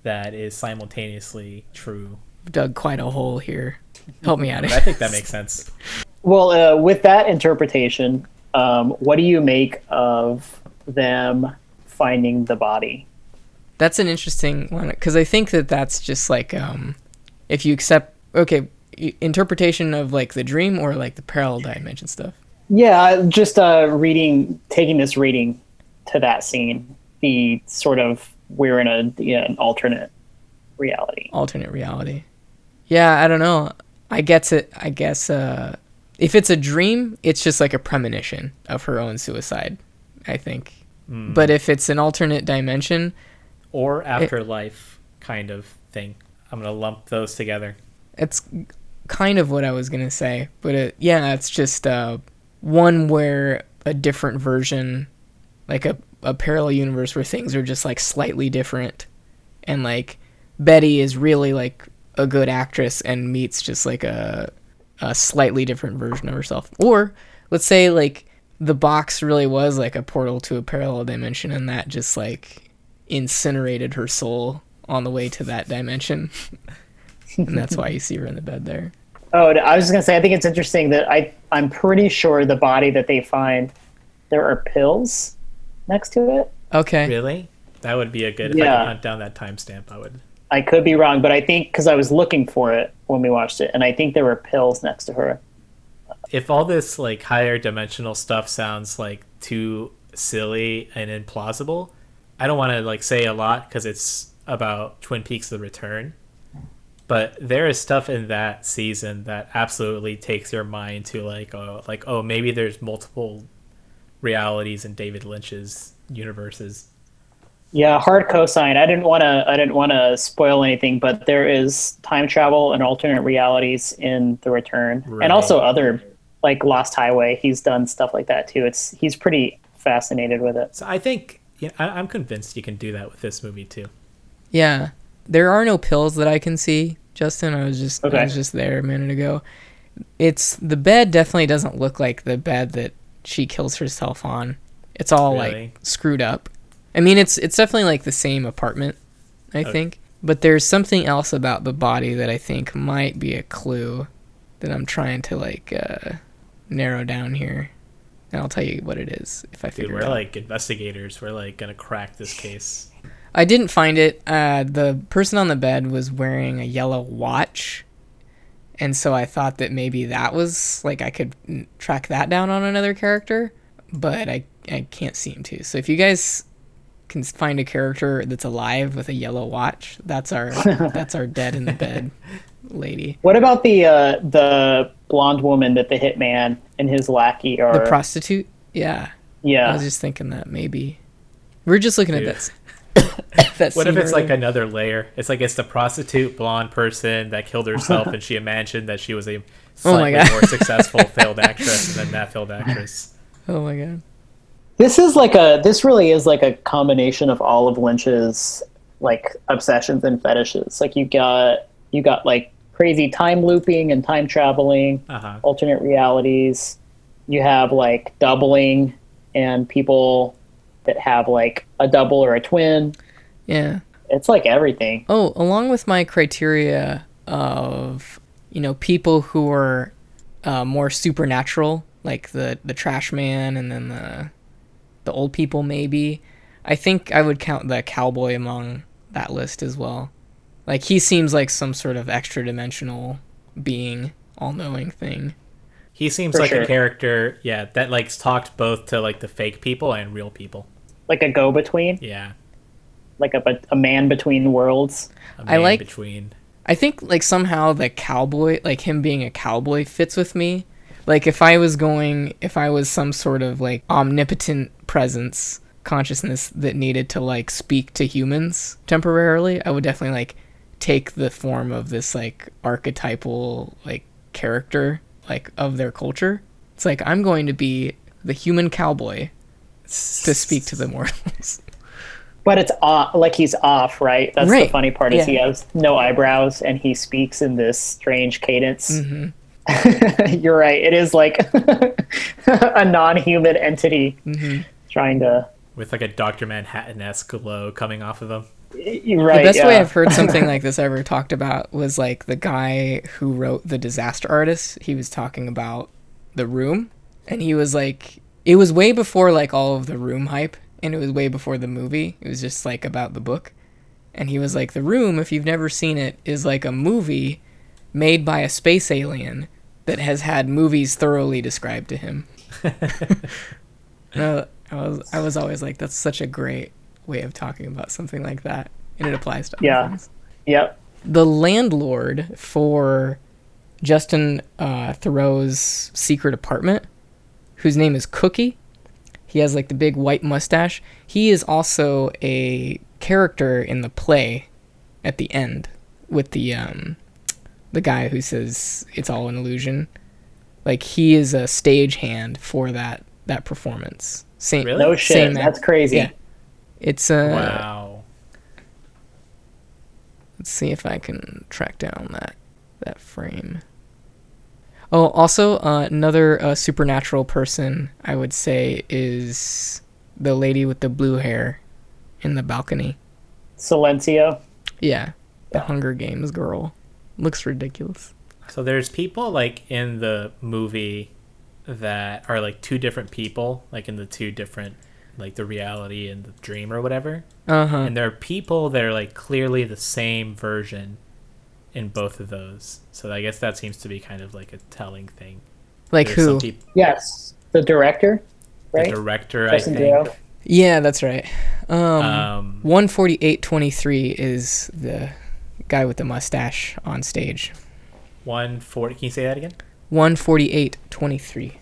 that is simultaneously true. Dug quite a hole here. Help me out. I think that makes sense. Well, uh, with that interpretation, um, what do you make of them finding the body? That's an interesting one because I think that that's just like um, if you accept okay interpretation of like the dream or like the parallel dimension stuff. Yeah, just uh, reading, taking this reading to that scene, the sort of we're in a yeah, an alternate reality. alternate reality. Yeah, I don't know. I guess it. I guess uh, if it's a dream, it's just like a premonition of her own suicide. I think. But if it's an alternate dimension, or afterlife kind of thing. I'm gonna lump those together. it's kind of what I was gonna say. But it, yeah, it's just uh, one where a different version, like a a parallel universe where things are just like slightly different, and like Betty is really like a good actress and meets just like a a slightly different version of herself. Or let's say like the box really was like a portal to a parallel dimension and that just like incinerated her soul on the way to that dimension. and that's why you see her in the bed there. Oh, I was just gonna say, I think it's interesting that I I'm pretty sure the body that they find, there are pills next to it. Okay. Really? That would be a good. If I Yeah. could hunt down that timestamp, I would. I could be wrong, but I think because I was looking for it when we watched it, and I think there were pills next to her. If all this like higher dimensional stuff sounds like too silly and implausible, I don't want to like say a lot because it's about Twin Peaks: The Return. But there is stuff in that season that absolutely takes your mind to like, oh, like oh, maybe there's multiple realities in David Lynch's universes. Yeah, hard cosign. I didn't want to. I didn't want to spoil anything, but there is time travel and alternate realities in The Return, Right. and also other like Lost Highway. He's done stuff like that too. It's he's pretty fascinated with it. So I think yeah, I, I'm convinced you can do that with this movie too. Yeah. There are no pills that I can see, Justin. I was just Okay. I was just there a minute ago. It's the bed definitely doesn't look like the bed that she kills herself on. It's all Really? like screwed up. I mean, it's it's definitely like the same apartment, I Okay. think. But there's something else about the body that I think might be a clue that I'm trying to like uh, narrow down here. And I'll tell you what it is if I Dude, figure we're it out. like investigators. We're like gonna crack this case. I didn't find it. Uh, the person on the bed was wearing a yellow watch, and so I thought that maybe that was like I could track that down on another character, but I I can't seem to. So if you guys can find a character that's alive with a yellow watch, that's our that's our dead in the bed lady. What about the uh, the blonde woman that the hitman and his lackey are? The prostitute. Yeah, Yeah. I was just thinking that maybe we're just looking Dude. at this. that What if scene it's like another layer? It's like it's the prostitute blonde person that killed herself, and she imagined that she was a Oh my slightly God. more successful failed actress than that failed actress. oh my god. this is like a this really is like a combination of all of Lynch's like obsessions and fetishes. Like you got you got like crazy time looping and time traveling. Uh huh. alternate realities. You have like doubling and people that have like a double or a twin. Yeah. It's like everything. Oh, along with my criteria of you know people who are uh, more supernatural, like the the trash man and then the the old people, maybe. I think I would count the cowboy among that list as well. Like he seems like some sort of extra dimensional being, all knowing thing. He seems For like sure. a character, yeah, that like talked both to like the fake people and real people. Like a go between, Yeah, like a, a man between worlds. a I man like- between. I think like somehow the cowboy, like him being a cowboy, fits with me. Like if I was going, if I was some sort of like omnipotent presence, consciousness that needed to like speak to humans temporarily, I would definitely like take the form of this like archetypal like character like of their culture. It's like I'm going to be the human cowboy to speak to the mortals. But it's off, like he's off, right? That's the funny part is he has no eyebrows and he speaks in this strange cadence. hmm You're right. It is like a non-human entity hmm trying to. with like a Doctor Manhattan esque glow coming off of him. You're right. the best way. I've heard something like this ever talked about was like the guy who wrote The Disaster Artist. He was talking about The Room, and he was like, it was way before like all of the Room hype, and it was way before the movie. It was just like about the book. And he was like, The Room, if you've never seen it, is like a movie made by a space alien that has had movies thoroughly described to him. No, I was I was always like, that's such a great way of talking about something like that, and it applies to Yeah. things. Yep. The landlord for Justin uh, Theroux's secret apartment, whose name is Cookie. He has like the big white mustache. He is also a character in the play at the end with the um the guy who says it's all an illusion. Like he is a stagehand for that that performance. Same Really? No shit. Same That's act- crazy. yeah. It's uh wow. Let's see if I can track down that that frame. Oh, also uh, another uh, supernatural person I would say is the lady with the blue hair in the balcony. Silencio. Yeah, the Hunger Games girl. Looks ridiculous. So there's people like in the movie that are like two different people, like in the two different like the reality and the dream or whatever. Uh-huh. And there are people that are like clearly the same version in both of those. So I guess that seems to be kind of like a telling thing. Like There's who? People- yes, the director. Right? The director, Justin I think. Dale. Yeah, that's right. Um, um, 14823 is the guy with the mustache on stage. 140 Can you say that again? 14823.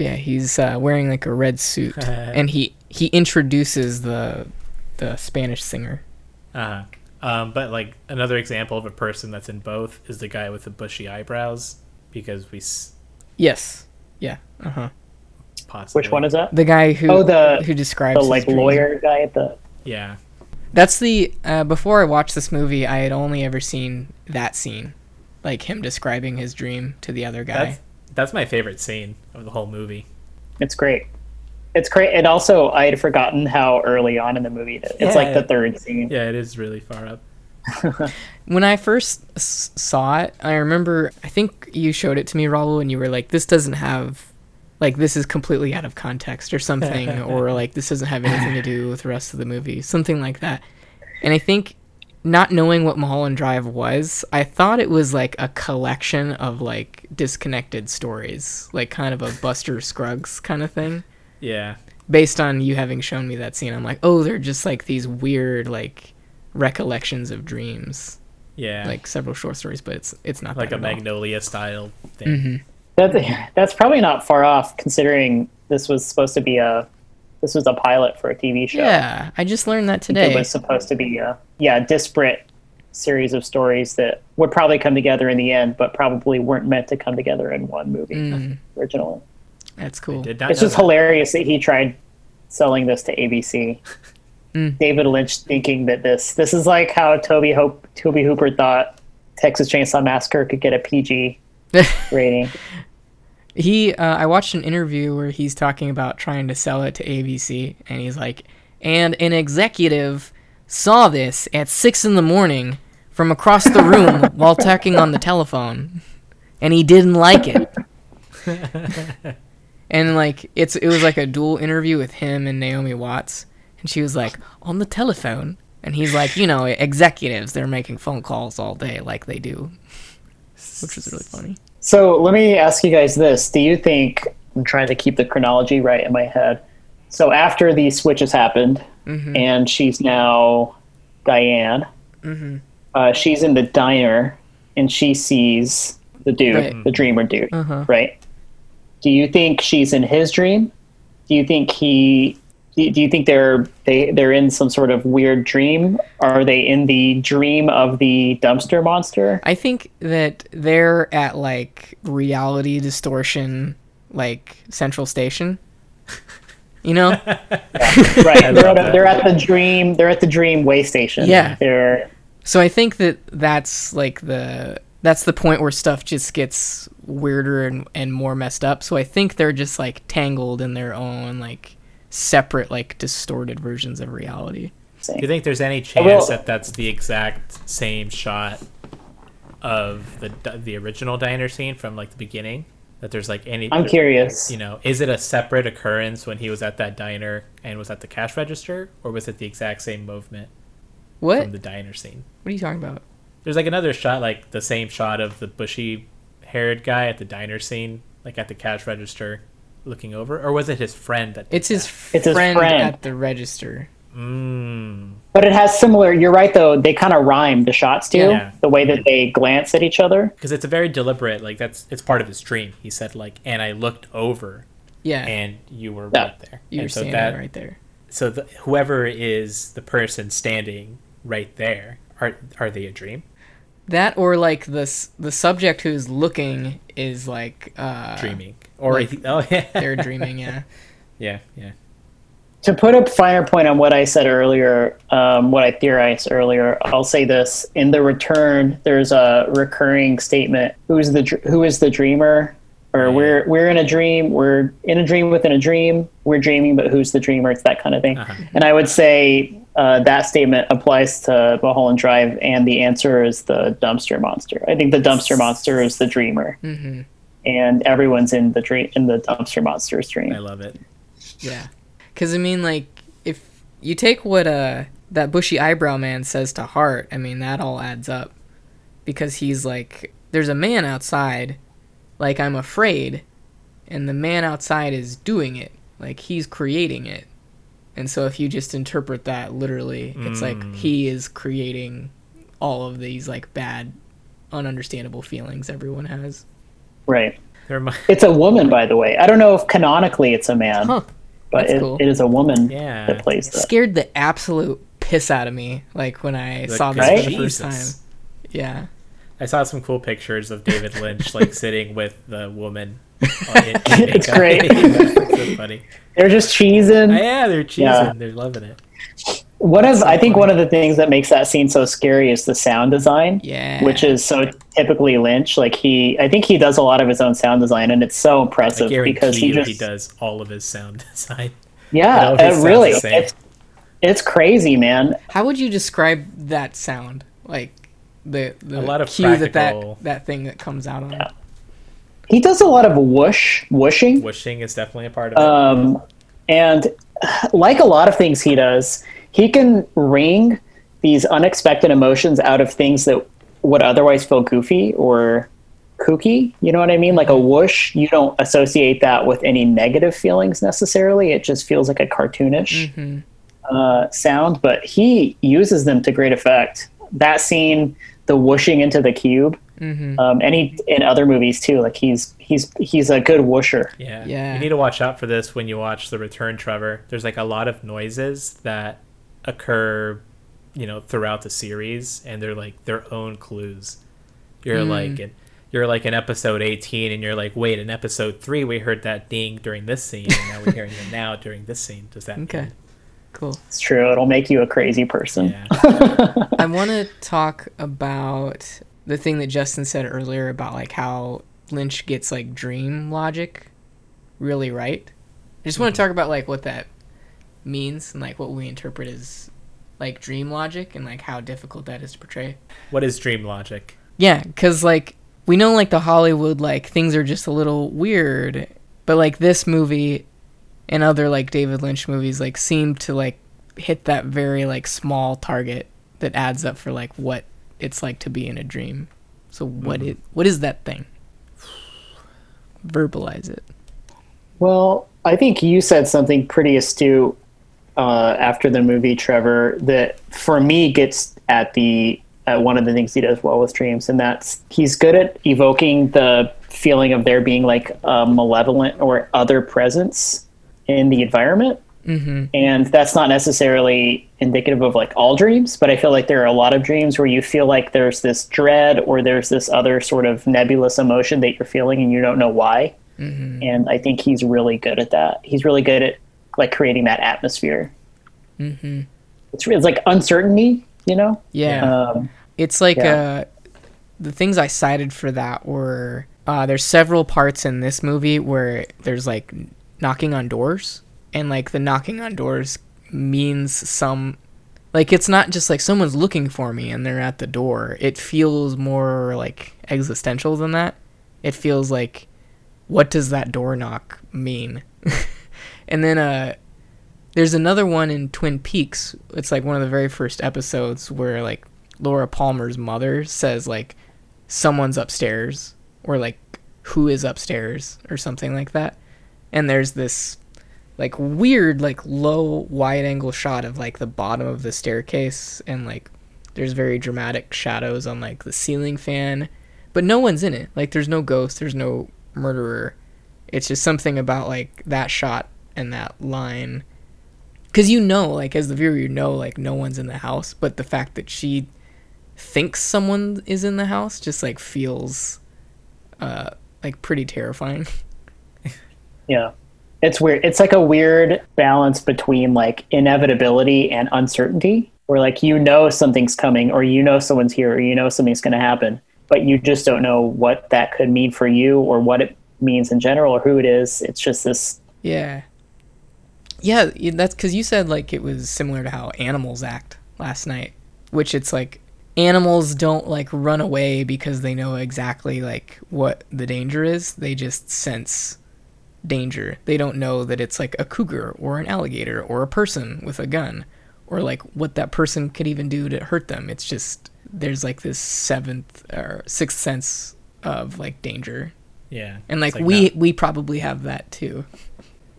Yeah, he's uh, wearing like a red suit, and he he introduces the the Spanish singer. Uh-huh. Um, but like another example of a person that's in both is the guy with the bushy eyebrows because we s- Yes. Yeah. Uh huh. possibly Which one is that? The guy who Oh, the- who describes The his like dream. lawyer guy at the. Yeah, That's the uh, before I watched this movie, I had only ever seen that scene, like him describing his dream to the other guy. that's that's my favorite scene of the whole movie. It's great. It's great. And also, I had forgotten how early on in the movie it is. It's Yeah. like the third scene. Yeah, it is really far up. When I first s- saw it, I remember I think you showed it to me, Raul, and you were like, "This doesn't have, like, this is completely out of context or something, or like this doesn't have anything to do with the rest of the movie, something like that." And I think not knowing what Mulholland Drive was, I thought it was like a collection of like disconnected stories, like kind of a Buster Scruggs kind of thing. Yeah, Based on you having shown me that scene, I'm like, oh, they're just like these weird like recollections of dreams, yeah, like several short stories, but it's it's not like that a at all. Magnolia style thing. Mm-hmm. That, that's probably not far off, considering this was supposed to be a. This was a pilot for a TV show. Yeah, I just learned that today. It was supposed to be a yeah disparate series of stories that would probably come together in the end, but probably weren't meant to come together in one movie Mm, originally. that's cool. Did not It's just that. hilarious that he tried selling this to ABC. Mm. David Lynch thinking that this this is like how Toby Hope Tobe Hooper thought Texas Chainsaw Massacre could get a PG rating. He, uh, I watched an interview where he's talking about trying to sell it to ABC, and he's like, and an executive saw this at six in the morning from across the room while talking on the telephone, and he didn't like it. and like, it's it was like a dual interview with him and Naomi Watts, and she was like on the telephone, and he's like, you know, executives, they're making phone calls all day like they do, which was really funny. So let me ask you guys this: Do you think I'm trying to keep the chronology right in my head? So after these switches happened, Mm-hmm. and she's now Diane. Mm-hmm. Uh, she's in the diner, and she sees the dude, Right. the dreamer dude, Uh-huh. right? Do you think she's in his dream? Do you think he? Do do you think they're they they're in some sort of weird dream? Are they in the dream of the dumpster monster? I think that they're at like reality distortion, like Central Station. You know? Right. They're at, that. they're at the dream. They're at the dream way station. Yeah. They're so I think that that's like the that's the point where stuff just gets weirder and, and more messed up. So I think they're just like tangled in their own like separate like distorted versions of reality. Do you think there's any chance that that's the exact same shot of the the original diner scene from like the beginning? That there's like any I'm curious. you know, is it a separate occurrence when he was at that diner and was at the cash register, or was it the exact same movement? What? from the diner scene. What are you talking about? There's like another shot, like the same shot of the bushy haired guy at the diner scene, like at the cash register looking over. Or was it his friend that It's his, that? It's his friend, friend. at the register. Mm. But it has similar. You're right, though. They kind of rhyme. The shots too. Yeah. the way that they glance at each other. Because it's a very deliberate, like that's it's part of his dream. He said like, and I looked over, Yeah, and you were Yeah. right there. you were so standing that, right there. So the, whoever is the person standing right there, are are they a dream? That or like the s- the subject who's looking is like uh, Dreaming, or like, he- oh yeah, They're dreaming. Yeah. yeah, yeah. To put a finer point on what I said earlier, um, what I theorized earlier, I'll say this: in the return, there's a recurring statement: "Who's the dr- who is the dreamer?" Or Yeah. we're we're in a dream. We're in a dream within a dream. We're dreaming, but who's the dreamer? It's that kind of thing. Uh-huh. And I would say uh, that statement applies to Mulholland Drive, and the answer is the dumpster monster. I think the dumpster monster is the dreamer, hmm and everyone's in the dream in the dumpster monster's dream. I love it. Yeah. Because I mean, like, if you take what uh that bushy eyebrow man says to Hart, I mean that all adds up. Because he's like, there's a man outside, like I'm afraid, and the man outside is doing it, like he's creating it. And so if you just interpret that literally, it's like Mm. he is creating all of these like bad, ununderstandable feelings everyone has. Right. There mi- It's a woman, by the way. I don't know if canonically it's a man, Huh. but it, cool. it is a woman Yeah. that plays It that. scared the absolute piss out of me, like when I Like, saw this Right? for the first time. Yeah. I saw some cool pictures of David Lynch like sitting with the woman. in- in It's great. That's so funny. They're just cheesing. Oh, yeah, they're cheesing. Yeah. They're loving it. One of so I think funny. one of the things that makes that scene so scary is the sound design, Yeah. which is so typically Lynch. Like he, I think he does a lot of his own sound design, and it's so impressive guarantee because he just he does all of his sound design. Yeah, always it really, the it's it's crazy, man. How would you describe that sound? Like the the A lot of cue that practical- that that thing that comes out on. It. He does a lot of whoosh, whooshing. Wishing is definitely a part of it. Um, and like a lot of things he does, he can wring these unexpected emotions out of things that would otherwise feel goofy or kooky. You know what I mean? Like a whoosh, you don't associate that with any negative feelings necessarily. It just feels like a cartoonish hmm uh, sound, but he uses them to great effect. That scene, the whooshing into the cube, hmm um, and he in other movies too. Like he's he's he's a good whoosher. yeah. yeah. You need to watch out for this when you watch The Return, Trevor. There's like a lot of noises that occur, you know, throughout the series, and they're like their own clues. You're Mm. like in, you're like in episode 18, and you're like, wait, in episode three we heard that ding during this scene, and now we're hearing it now during this scene. Does that Okay. mean- Cool. It's true. It'll make you a crazy person. Yeah. I want to talk about the thing that Justin said earlier about like how Lynch gets like dream logic really right. I just want to talk about like what that means and like what we interpret as like dream logic and like how difficult that is to portray. What is dream logic? Yeah, cuz like we know like the Hollywood like things are just a little weird, but like this movie and other like David Lynch movies like seem to like hit that very like small target that adds up for like what it's like to be in a dream. So what Mhm. it what is that thing? Verbalize it. Well, I think you said something pretty astute uh, after the movie, Trevor, that for me gets at the at one of the things he does well with dreams, and that's he's good at evoking the feeling of there being like a malevolent or other presence in the environment. Mm-hmm. and that's not necessarily indicative of like all dreams but i feel like there are a lot of dreams where you feel like there's this dread or there's this other sort of nebulous emotion that you're feeling and you don't know why Mm-hmm. and i think he's really good at that he's really good at like creating that atmosphere Mm-hmm. it's, re- it's like uncertainty you know Yeah. um, It's like Yeah. uh, the things I cited for that were uh, there's several parts in this movie where there's like knocking on doors, and like the knocking on doors means some like it's not just like someone's looking for me and they're at the door. It feels more like existential than that. It feels like what does that door knock mean? and then uh there's another one in Twin Peaks. It's like one of the very first episodes where like Laura Palmer's mother says like someone's upstairs or like who is upstairs or something like that. And there's this like weird like low wide angle shot of like the bottom of the staircase and like there's very dramatic shadows on like the ceiling fan, but no one's in it. Like there's no ghost, there's no murderer. It's just something about like that shot and that line because you know like as the viewer you know like no one's in the house but the fact that she thinks someone is in the house just like feels uh like pretty terrifying Yeah. It's weird. It's like a weird balance between like inevitability and uncertainty, where like you know something's coming, or you know someone's here, or you know something's going to happen, but you just don't know what that could mean for you, or what it means in general, or who it is. It's just this. yeah yeah that's because you said like it was similar to how animals act last night which it's like animals don't like run away because they know exactly like what the danger is. They just sense danger. They don't know that it's like a cougar or an alligator or a person with a gun or like what that person could even do to hurt them. It's just there's like this seventh or sixth sense of like danger. Yeah. and like, It's we not- we probably have that too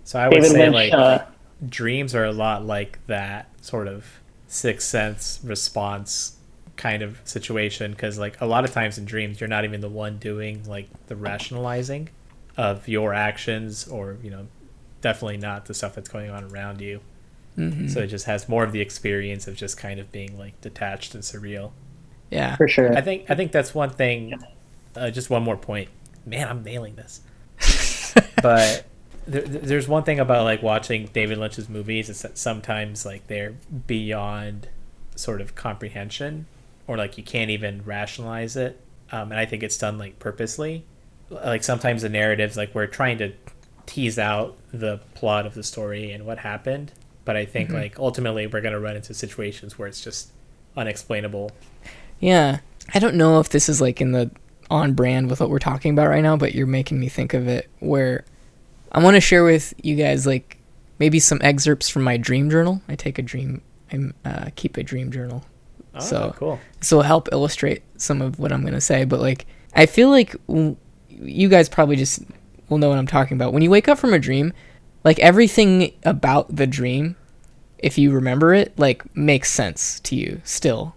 So I would David say Lynch. like uh, dreams are a lot like that sort of sixth sense response kind of situation because like a lot of times in dreams you're not even the one doing like the rationalizing of your actions or you know definitely not the stuff that's going on around you. Hmm so it just has more of the experience of just kind of being like detached and surreal. Yeah. For sure. i think i think that's one thing uh, just one more point. Man i'm nailing this. But there, there's one thing about like watching David Lynch's movies is that sometimes like they're beyond sort of comprehension or like you can't even rationalize it um, and I think it's done like purposely. Like sometimes the narratives like we're trying to tease out the plot of the story and what happened but I think like ultimately we're gonna run into situations where it's just unexplainable. Yeah. I don't know if this is like in the on brand with what we're talking about right now, but you're making me think of it where I want to share with you guys like maybe some excerpts from my dream journal. I take a dream I uh, keep a dream journal. oh So- cool So it'll help illustrate some of what I'm going to say, but like I feel like w- you guys probably just will know what I'm talking about. When you wake up from a dream, like everything about the dream, if you remember it, like makes sense to you still.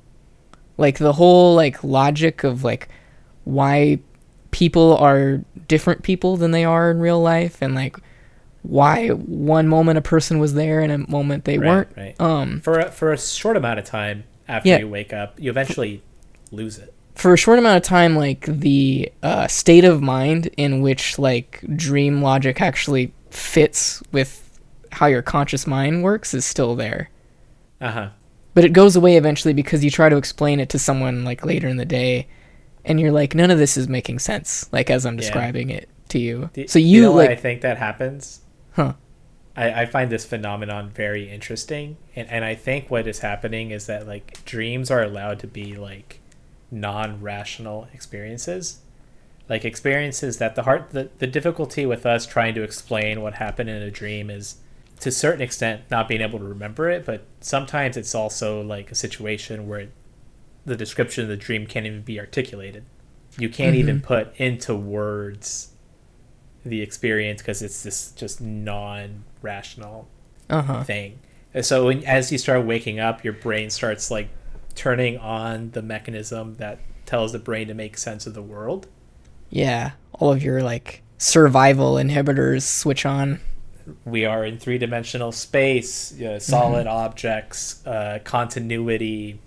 Like the whole like logic of like why people are different people than they are in real life and like why one moment a person was there and a moment they Right, weren't. right. Um for a, for a short amount of time after Yeah. you wake up you eventually lose it for a short amount of time like the uh, state of mind in which like dream logic actually fits with how your conscious mind works is still there uh-huh but it goes away eventually because you try to explain it to someone like later in the day and you're like none of this is making sense like as i'm Yeah. describing it to you Do- so you, know like I think that happens? Huh. I, I find this phenomenon very interesting, and and I think what is happening is that like dreams are allowed to be like non-rational experiences, like experiences that the heart the, the difficulty with us trying to explain what happened in a dream is to a certain extent not being able to remember it, but sometimes it's also like a situation where the description of the dream can't even be articulated. You can't even put into words the experience because it's this just non-rational uh-huh thing. And So when, as you start waking up, your brain starts like turning on the mechanism that tells the brain to make sense of the world. yeah all of your like survival inhibitors switch on We are in three-dimensional space, uh, solid objects, uh, continuity,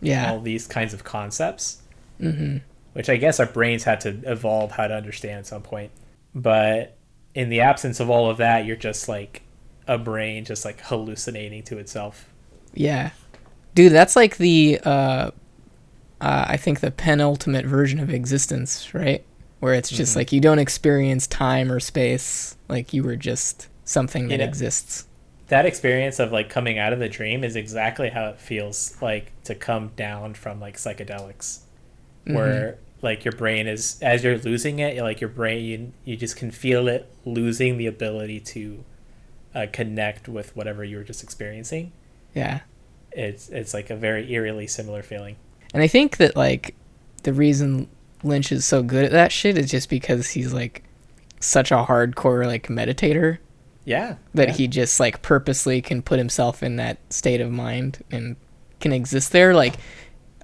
yeah all these kinds of concepts. mm-hmm which I guess our brains had to evolve how to understand at some point. But in the absence of all of that, you're just like a brain just like hallucinating to itself. Yeah. Dude, that's like the uh, uh I think the penultimate version of existence, right? Where it's just Mhm. like you don't experience time or space, like you were just something that exists. That experience of like coming out of the dream is exactly how it feels like to come down from like psychedelics, where like your brain is as you're losing it, like your brain you, you just can feel it losing the ability to uh, connect with whatever you were just experiencing. Yeah. It's it's like a very eerily similar feeling. And I think that like the reason Lynch is so good at that shit is just because he's like such a hardcore like meditator Yeah. that yeah. he just like purposely can put himself in that state of mind and can exist there like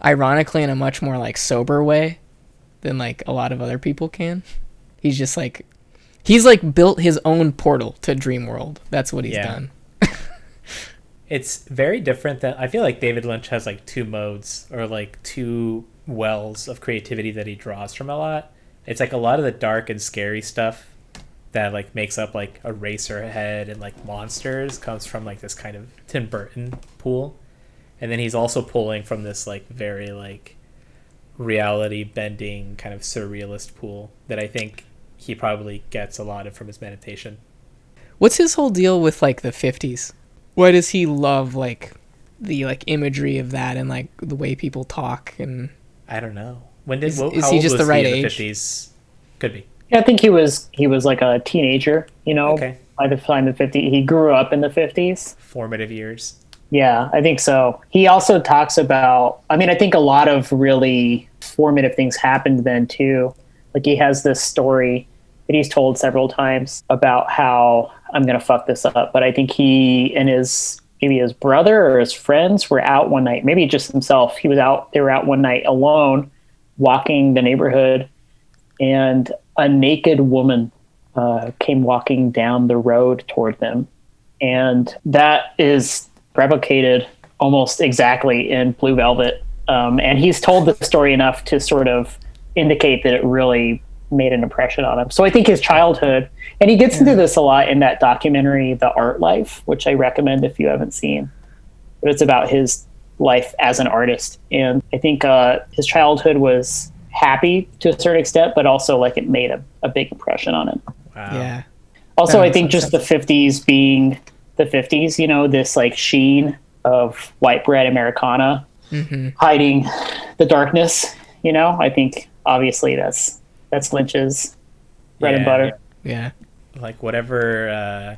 ironically in a much more like sober way than like a lot of other people can. He's just like he's like built his own portal to dream world. That's what he's Yeah. done. it's very different than I feel like David Lynch has like two modes or like two wells of creativity that he draws from a lot. It's like a lot of the dark and scary stuff that like makes up like Eraserhead and like monsters comes from like this kind of Tim Burton pool. And then he's also pulling from this like very like reality bending kind of surrealist pool that I think he probably gets a lot of from his meditation. What's his whole deal with like the 50s? Why does he love like the like imagery of that and like the way people talk and I don't know. When did Is- he just the right in age? The 50s? Could be. Yeah, I think he was he was like a teenager, you know, Okay. by the time the 50 he grew up in the 50s. Formative years. Yeah, I think so. He also talks about I mean, I think a lot of really formative things happened then too. Like he has this story that he's told several times about how I'm going to fuck this up, but I think he and his maybe his brother or his friends were out one night, maybe just himself. He was out they were out one night alone walking the neighborhood and a naked woman uh, came walking down the road toward them. And that is replicated almost exactly in Blue Velvet. Um, and he's told the story enough to sort of indicate that it really made an impression on him. So I think his childhood, and he gets into this a lot in that documentary, The Art Life, which I recommend if you haven't seen. But it's about his life as an artist. And I think uh, his childhood was happy to a certain extent, but also like it made a, a big impression on him. Wow. yeah. Also, I makes think sense. just the 50s being the 50s, you know, this like sheen of white bread Americana hmm hiding the darkness, you know, I think obviously that's that's Lynch's bread and butter. Yeah. Like whatever uh,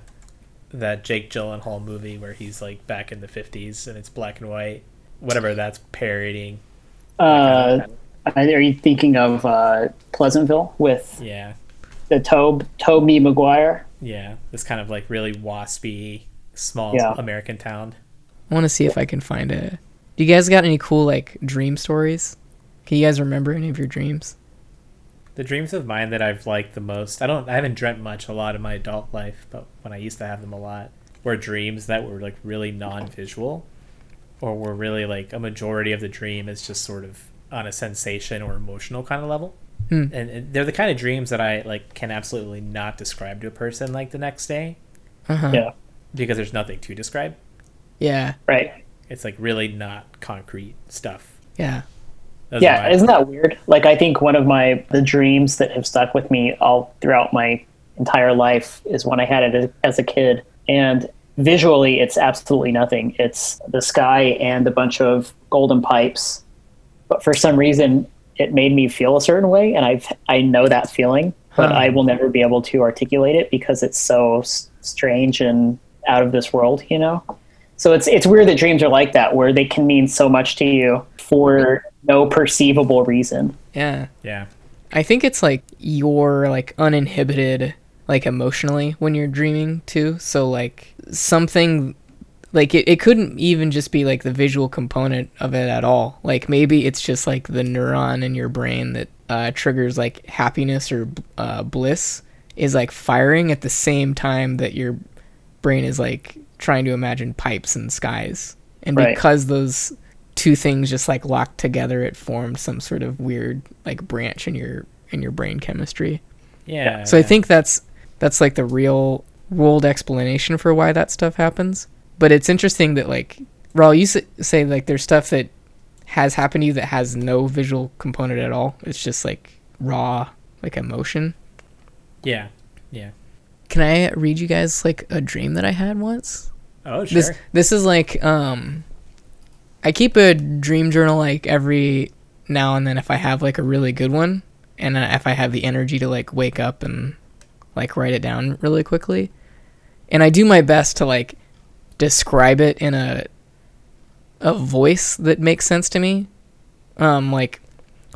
that Jake Gyllenhaal movie where he's like back in the 50s and it's black and white. Whatever that's parodying. Uh, are you thinking of uh, Pleasantville with Yeah. the Tobe Tobey Maguire? Yeah. This kind of like really waspy, small Yeah. American town. I want to see if I can find it. Do you guys got any cool like dream stories? Can you guys remember any of your dreams? The dreams of mine that I've liked the most, I don't, I haven't dreamt much a lot in my adult life, but when I used to have them a lot, were dreams that were like really non-visual, or were really like a majority of the dream is just sort of on a sensation or emotional kind of level. Hmm. And, and they're the kind of dreams that I like can absolutely not describe to a person like the next day Uh-huh. Yeah, because there's nothing to describe. Yeah. right. It's like really not concrete stuff. Yeah. Those yeah, my- isn't that weird? Like I think one of my the dreams that have stuck with me all throughout my entire life is when I had it as, as a kid, and visually it's absolutely nothing. It's the sky and a bunch of golden pipes, but for some reason it made me feel a certain way, and I've I know that feeling, but Huh. I will never be able to articulate it because it's so s- strange and out of this world, you know. So it's it's weird that dreams are like that, where they can mean so much to you for no perceivable reason. Yeah. yeah. I think it's like you're like uninhibited like emotionally when you're dreaming too. So like something like it, it couldn't even just be like the visual component of it at all. Like maybe it's just like the neuron in your brain that uh, triggers like happiness or uh, bliss is like firing at the same time that your brain is like trying to imagine pipes and skies. And Right. because those two things just like locked together, it formed some sort of weird like branch in your in your brain chemistry. Yeah. So I think that's that's like the real world explanation for why that stuff happens. But it's interesting that like Raul, you say like there's stuff that has happened to you that has no visual component at all. It's just like raw like emotion. Yeah. Yeah. Can I read you guys like a dream that I had once? Oh, sure. This this is like um I keep a dream journal like every now and then if I have like a really good one and uh, if I have the energy to like wake up and like write it down really quickly. and I do my best to like describe it in a a voice that makes sense to me. Um, like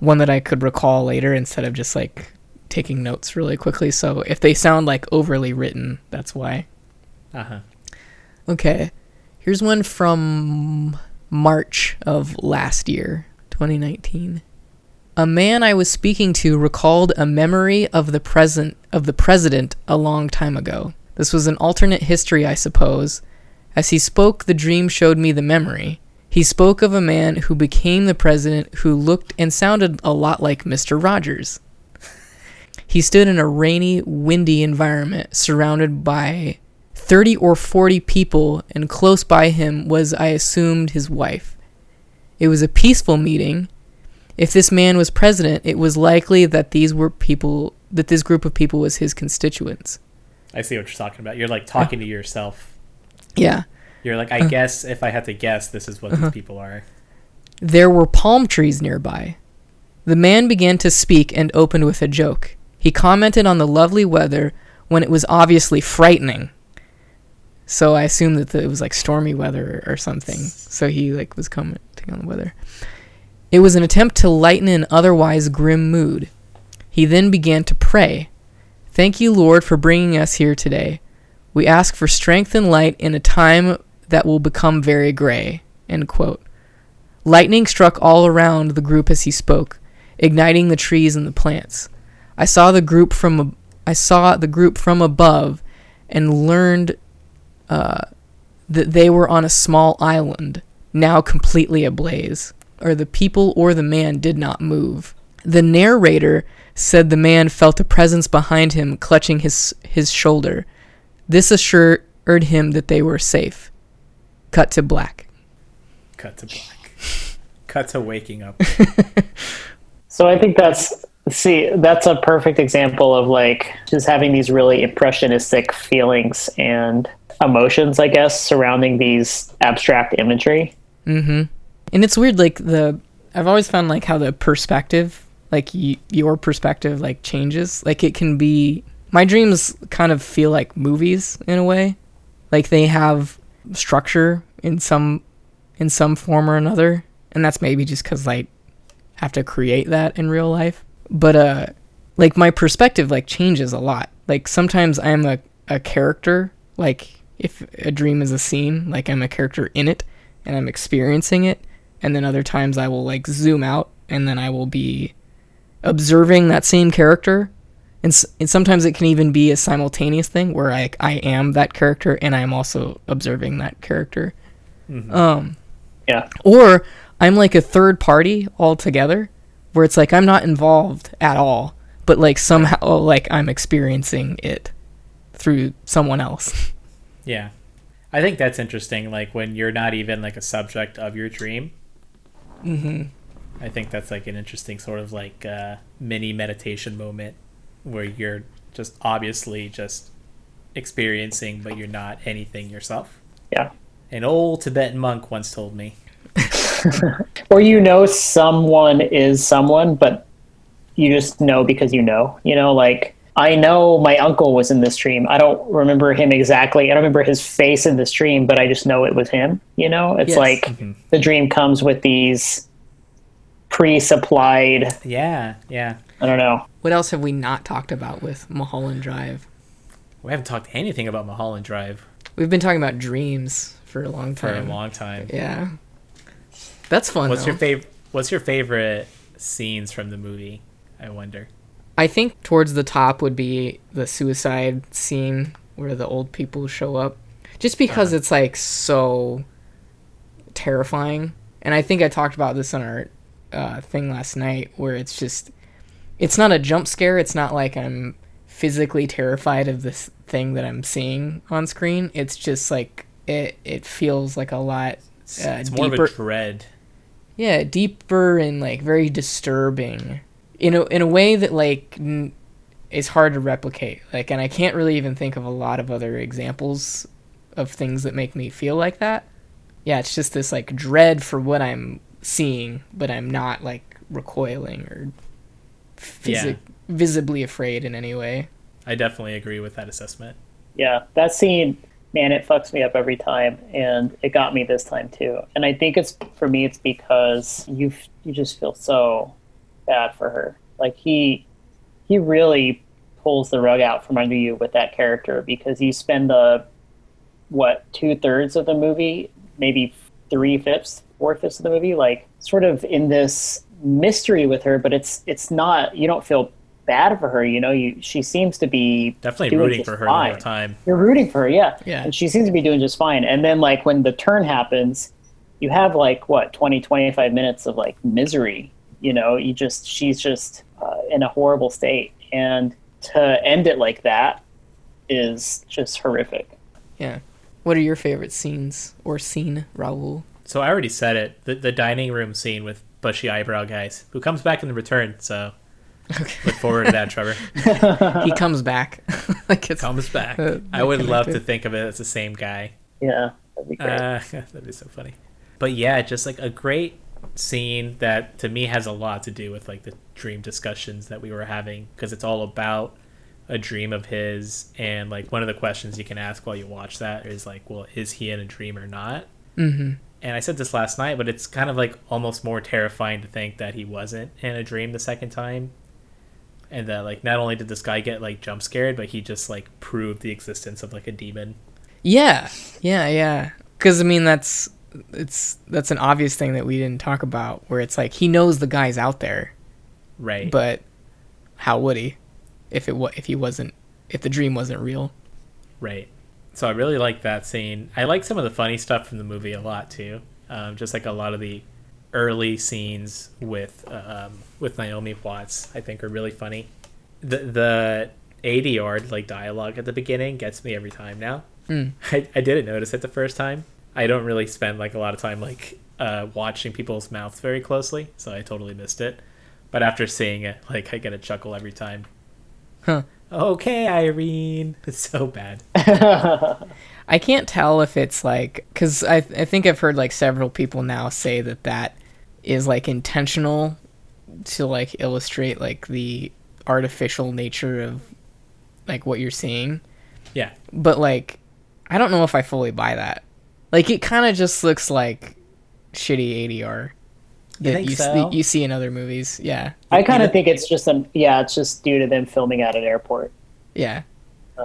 one that I could recall later instead of just like taking notes really quickly. So if they sound like overly written, that's why. Uh huh. Okay. Here's one from March of last year, 2019. A man I was speaking to recalled a memory of the present of the president a long time ago. This was an alternate history, I suppose. As he spoke, the dream showed me the memory. He spoke of a man who became the president who looked and sounded a lot like Mr. Rogers. He stood in a rainy, windy environment surrounded by 30 or 40 people, and close by him was, I assumed, his wife. It was a peaceful meeting. If this man was president, it was likely that these were people that this group of people was his constituents. I see what you're talking about. You're like talking to yourself. Yeah. You're like, I Uh. guess if I had to guess, this is what Uh-huh. these people are. There were palm trees nearby. The man began to speak and opened with a joke. He commented on the lovely weather when it was obviously frightening. So I assumed that it was like stormy weather or something. So he like was commenting on the weather. It was an attempt to lighten an otherwise grim mood. He then began to pray. Thank you, Lord, for bringing us here today. We ask for strength and light in a time that will become very gray. End quote. Lightning struck all around the group as he spoke, igniting the trees and the plants. I saw the group from I saw the group from above, and learned uh, that they were on a small island, now completely ablaze. Or the people or the man did not move. The narrator said the man felt a presence behind him clutching his his shoulder. This assured him that they were safe. Cut to black. Cut to black. Cut to waking up. So I think that's see that's a perfect example of like just having these really impressionistic feelings and emotions, I guess, surrounding these abstract imagery. Mm-hmm. And it's weird, like the I've always found like how the perspective, like y- your perspective, like changes. Like it can be my dreams kind of feel like movies in a way, like they have structure in some in some form or another, and that's maybe just because I have to create that in real life. But uh, like my perspective like changes a lot. Like sometimes I'm a a character, like if a dream is a scene, like I'm a character in it and I'm experiencing it. And then other times I will like zoom out and then I will be observing that same character. And, and sometimes it can even be a simultaneous thing where I, I am that character and I am also observing that character. Um, Yeah. or I'm like a third party altogether where it's like I'm not involved at all, but like somehow like I'm experiencing it through someone else. Yeah. I think that's interesting. Like when you're not even like a subject of your dream. Mm-hmm. I think that's like an interesting sort of like uh, mini meditation moment where you're just obviously just experiencing, but you're not anything yourself. Yeah. An old Tibetan monk once told me. Or you know someone is someone, but you just know because you know. You know, like I know my uncle was in this dream. I don't remember him exactly. I don't remember his face in this dream, but I just know it was him. You know, it's Yes. like Mhm. the dream comes with these pre-supplied. Yeah, yeah. I don't know. What else have we not talked about with Mulholland Drive? We haven't talked anything about Mulholland Drive We've been talking about dreams for a long time. for a long time. Yeah. That's fun. What's though. your favorite? What's your favorite scenes from the movie? I wonder. I think towards the top would be the suicide scene where the old people show up. Just because Uh-huh. it's like so terrifying. And I think I talked about this on our uh, thing last night where it's just it's not a jump scare, it's not like I'm physically terrified of this thing that I'm seeing on screen. It's just like it it feels like a lot Uh, it's more deeper- of a dread. yeah deeper and like very disturbing in a in a way that like n- is hard to replicate like and i can't really even think of a lot of other examples of things that make me feel like that yeah it's just this like dread for what i'm seeing but i'm not like recoiling or physi- Yeah. visibly afraid in any way I definitely agree with that assessment. Yeah, that scene, man, it fucks me up every time, and it got me this time too. And I think it's for me, it's because you you just feel so bad for her. Like he he really pulls the rug out from under you with that character because you spend the what two thirds of the movie, maybe three fifths, four fifths of the movie, like sort of in this mystery with her, but it's it's not you don't feel bad for her. You know, you she seems to be Definitely doing rooting just for her fine. the time. You're rooting for her, yeah. Yeah. And she seems to be doing just fine. And then like when the turn happens, you have like what 20 25 minutes of like misery, you know, you just she's just uh, in a horrible state and to end it like that is just horrific. Yeah. What are your favorite scenes or scene, Raul? So I already said it. The, the dining room scene with bushy eyebrow guys, who comes back in the return. So look forward to that, Trevor. he comes back. like it's Comes back. Uh, I would love to think of it as the same guy. Yeah. That'd be great. Uh, that'd be so funny. But yeah, just like a great scene that to me has a lot to do with like the dream discussions that we were having because it's all about a dream of his and like one of the questions you can ask while you watch that is like well is he in a dream or not hmm and i said this last night but it's kind of like almost more terrifying to think that he wasn't in a dream the second time and that like not only did this guy get like jump scared but he just like proved the existence of like a demon Yeah, yeah, yeah. Because I mean, that's it's that's an obvious thing that we didn't talk about. Where it's like he knows the guy's out there, right but how would he if it wa- if he wasn't if the dream wasn't real? Right. So I really like that scene. I like some of the funny stuff from the movie a lot too. Um, just like a lot of the early scenes with um, with Naomi Watts, I think are really funny. The the 80 yard like dialogue at the beginning gets me every time now. Mm. I, I didn't notice it the first time. I don't really spend like a lot of time like uh, watching people's mouths very closely, so I totally missed it. But after seeing it, like I get a chuckle every time. Huh. Okay, Irene. It's so bad. I can't tell if it's like because I I think I've heard like several people now say that that is like intentional to like illustrate like the artificial nature of like what you're seeing. Yeah. but like I don't know if I fully buy that. Like it kind of just looks like shitty ADR that think you, so? that you see in other movies. Yeah, I kind of think it's just a yeah, it's just due to them filming at an airport. yeah.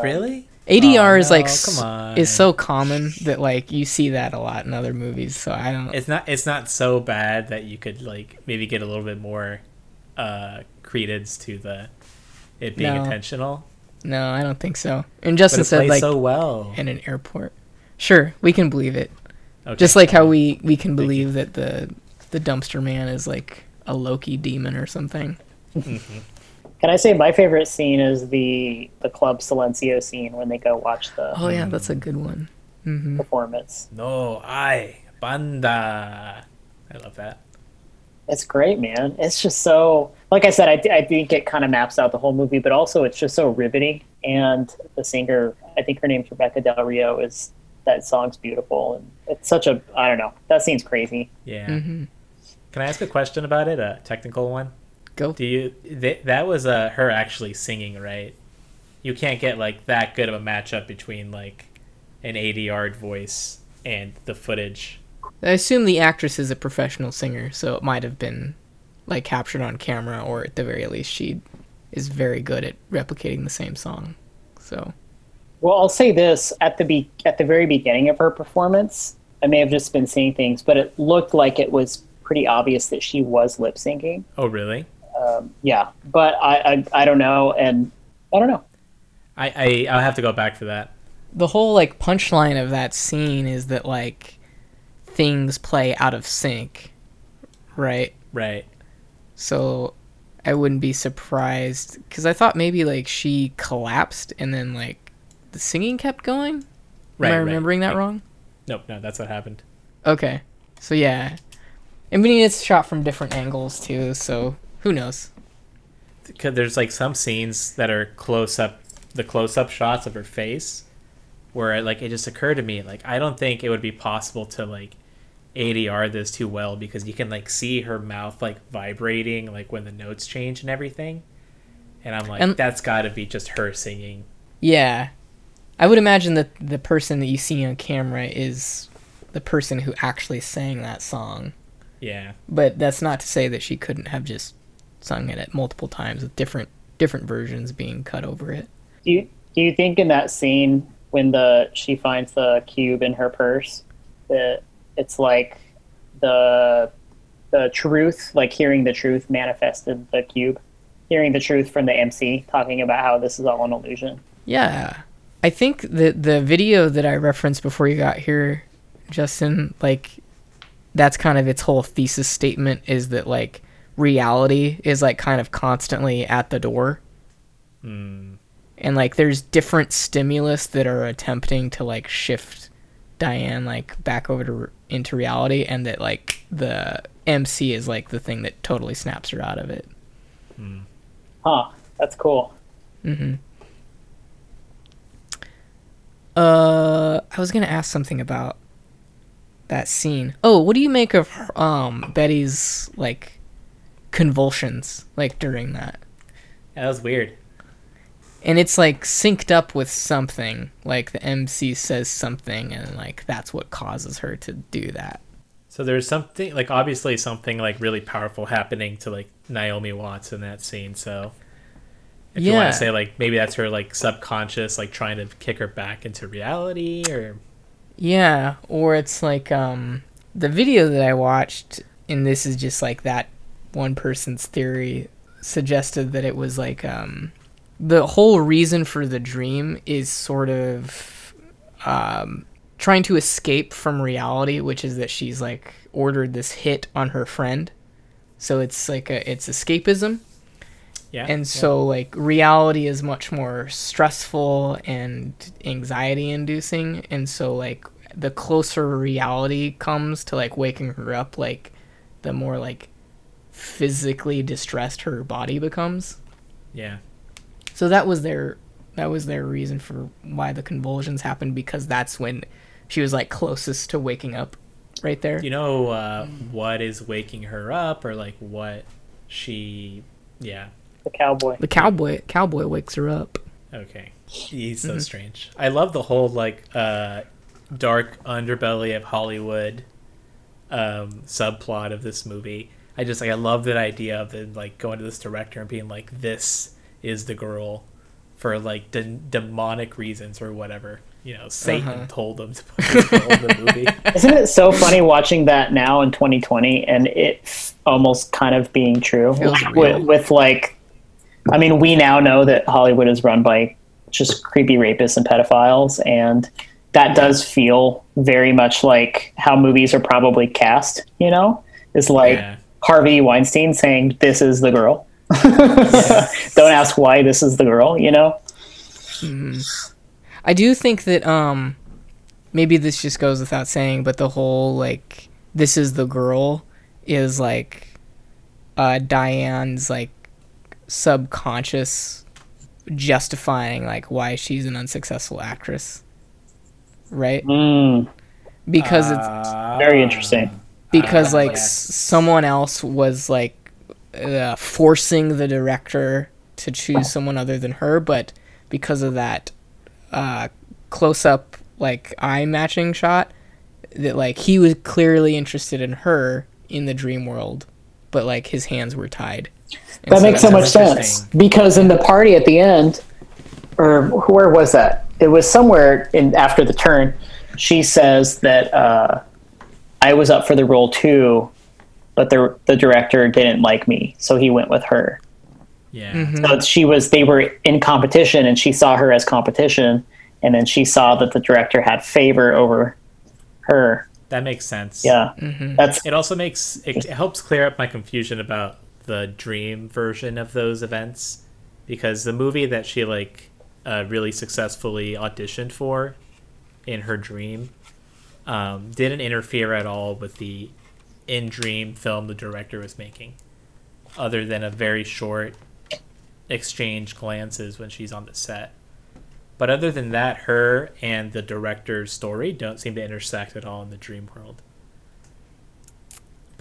Really? ADR Oh, is like no, come on. is so common that like you see that a lot in other movies. So I don't. It's not. It's not so bad that you could like maybe get a little bit more uh, credence to the it being No. intentional. No, I don't think so. And But Justin it said plays like so well. in an airport. Sure, we can believe it. Okay. Just like how we we can believe that the the dumpster man is like a Loki demon or something. Can I say my favorite scene is the the Club Silencio scene when they go watch the Oh yeah, that's a good one. hmm performance. no hay banda. I love that. It's great, man. It's just so, like I said, I, I think it kind of maps out the whole movie, but also it's just so riveting. And the singer, I think her name's Rebekah Del Rio, is that song's beautiful. And it's such a, I don't know, that scene's crazy. Yeah. hmm Can I ask a question about it? A technical one. Go. Do you? Th- that was uh, her actually singing, right? You can't get like that good of a matchup between like an ADR voice and the footage. I assume the actress is a professional singer, so it might have been like captured on camera, or at the very least, she is very good at replicating the same song. So Well, I'll say this at the be- at the very beginning of her performance, I may have just been seeing things, but it looked like it was pretty obvious that she was lip syncing. Oh, really? Um, yeah, but I, I I don't know, and I don't know. I, I I'll have to go back for that. the whole like punchline of that scene is that like things play out of sync, right? Right. So I wouldn't be surprised because I thought maybe like she collapsed and then like the singing kept going. Right. Am I right. remembering that Like- wrong? Nope. No, that's what happened. Okay. So yeah. I mean it's shot from different angles too, so who knows? Because there's like some scenes that are close up, the close up shots of her face, where like it just occurred to me like I don't think it would be possible to like ADR this too well because you can like see her mouth like vibrating like when the notes change and everything, and I'm like And- that's got to be just her singing. Yeah. I would imagine that the person that you see on camera is the person who actually sang that song. Yeah. But that's not to say that she couldn't have just sung it at multiple times with different different versions being cut over it. Do you do you think in that scene when the she finds the cube in her purse that it's like the the truth, like hearing the truth manifested the cube, hearing the truth from the MC talking about how this is all an illusion. Yeah. I think the the video that I referenced before you got here, Justin, like that's kind of its whole thesis statement is that like reality is like kind of constantly at the door. Mm. And like there's different stimulus that are attempting to like shift Diane like back over to into reality and that like the MC is like the thing that totally snaps her out of it. Mm. Huh. That's cool. Mhm. Uh I was going to ask something about that scene. Oh, what do you make of um Betty's like convulsions like during that? Yeah, that was weird. And it's like synced up with something. Like the MC says something and like that's what causes her to do that. So there's something like obviously something like really powerful happening to like Naomi Watts in that scene. So if you want to say like maybe that's her like subconscious like trying to kick her back into reality or Yeah, or it's like um the video that I watched and this is just like that one person's theory suggested that it was like um the whole reason for the dream is sort of um trying to escape from reality, which is that she's like ordered this hit on her friend. So it's like a it's escapism. Yeah. And so, like, reality is much more stressful and anxiety inducing. And so, like, the closer reality comes to, like, waking her up, like, the more, like, physically distressed her body becomes. yeah. So that was their that was their reason for why the convulsions happened because that's when she was like closest to waking up right there. You know uh, what is waking her up or like what she yeah. The cowboy. The cowboy cowboy wakes her up. Okay. He's Mm-hmm. so strange. I love the whole like uh dark underbelly of Hollywood um subplot of this movie. I just like I love that idea of it like going to this director and being like this is the girl for like de- demonic reasons or whatever. You know, Satan Uh-huh. told them to put this girl in the movie. Isn't it so funny watching that now in 2020 and it's almost kind of being true with, with like, I mean, we now know that Hollywood is run by just creepy rapists and pedophiles, and that does feel very much like how movies are probably cast. You know, is like Yeah. Harvey Weinstein saying, "This is the girl." Don't ask why this is the girl. You know. I do think that um maybe this just goes without saying, but the whole like this is the girl is like uh Diane's like subconscious justifying like why she's an unsuccessful actress. Right? Mm, Because it's Ah. very interesting. because Uh, like s- someone else was like uh, forcing the director to choose someone other than her but because of that uh, close up like eye matching shot that like he was clearly interested in her in the dream world but like his hands were tied And That makes so much sense because in the party at the end, or where was that? It was somewhere in after the turn. She says that uh, I was up for the role too, but the the director didn't like me, so he went with her. Yeah. Mm-hmm. So she was they were in competition, and she saw her as competition, and then she saw that the director had favor over her. That makes sense. Yeah, Mm-hmm. that's It also makes it, it helps clear up my confusion about the dream version of those events because the movie that she like uh, really successfully auditioned for in her dream um, didn't interfere at all with the in dream film the director was making other than a very short exchange glances when she's on the set. But other than that her and the director's story don't seem to intersect at all in the dream world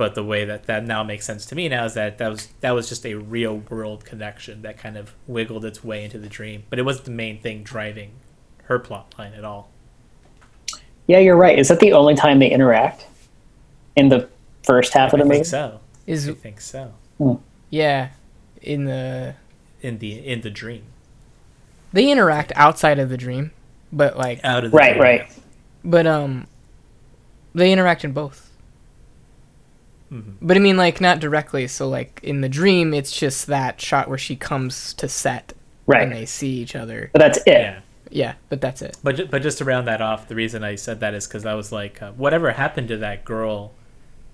but the way that that now makes sense to me now is that that was that was just a real world connection that kind of wiggled its way into the dream but it wasn't the main thing driving her plot line at all. Yeah, you're right. Is that the only time they interact in the first half of the I movie? think so. Is I think so. yeah, in the In the in the dream. they interact outside of the dream, but like Out of the Right, dream, right. but um they interact in both. Mhm. But I mean like not directly, so like in the dream it's just that shot where she comes to set Right. and they see each other. But that's it. Yeah. Yeah, but that's it. But ju- but just to round that off, the reason I said that is because I was like, uh, whatever happened to that girl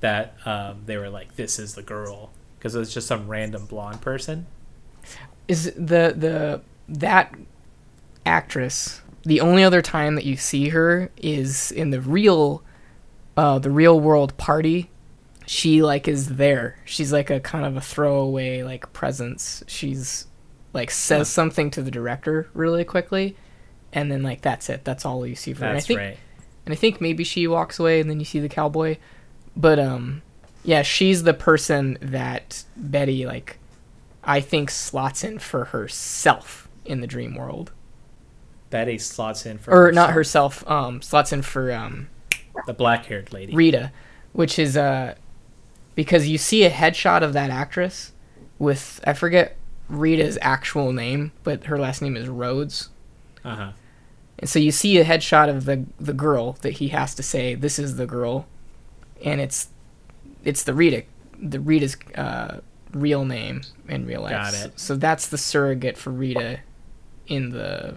that um, they were like, this is the girl, because it was just some random blonde person. Is the the that actress the only other time that you see her is in the real uh the real world party she like is there she's like a kind of a throwaway like presence she's like says Huh. something to the director really quickly and then like that's it that's all you see from her and I That's think right. and I think maybe she walks away and then you see the cowboy. But um yeah, she's the person that Betty like I think slots in for herself in the dream world. Betty slots in for Or not herself, um slots in for um the black-haired lady. Rita, which is uh because you see a headshot of that actress with I forget Rita's actual name, but her last name is Rhodes. Uh huh. And so you see a headshot of the the girl that he has to say this is the girl, and it's it's the Rita, the Rita's uh, real name in real life. Got it. So that's the surrogate for Rita in the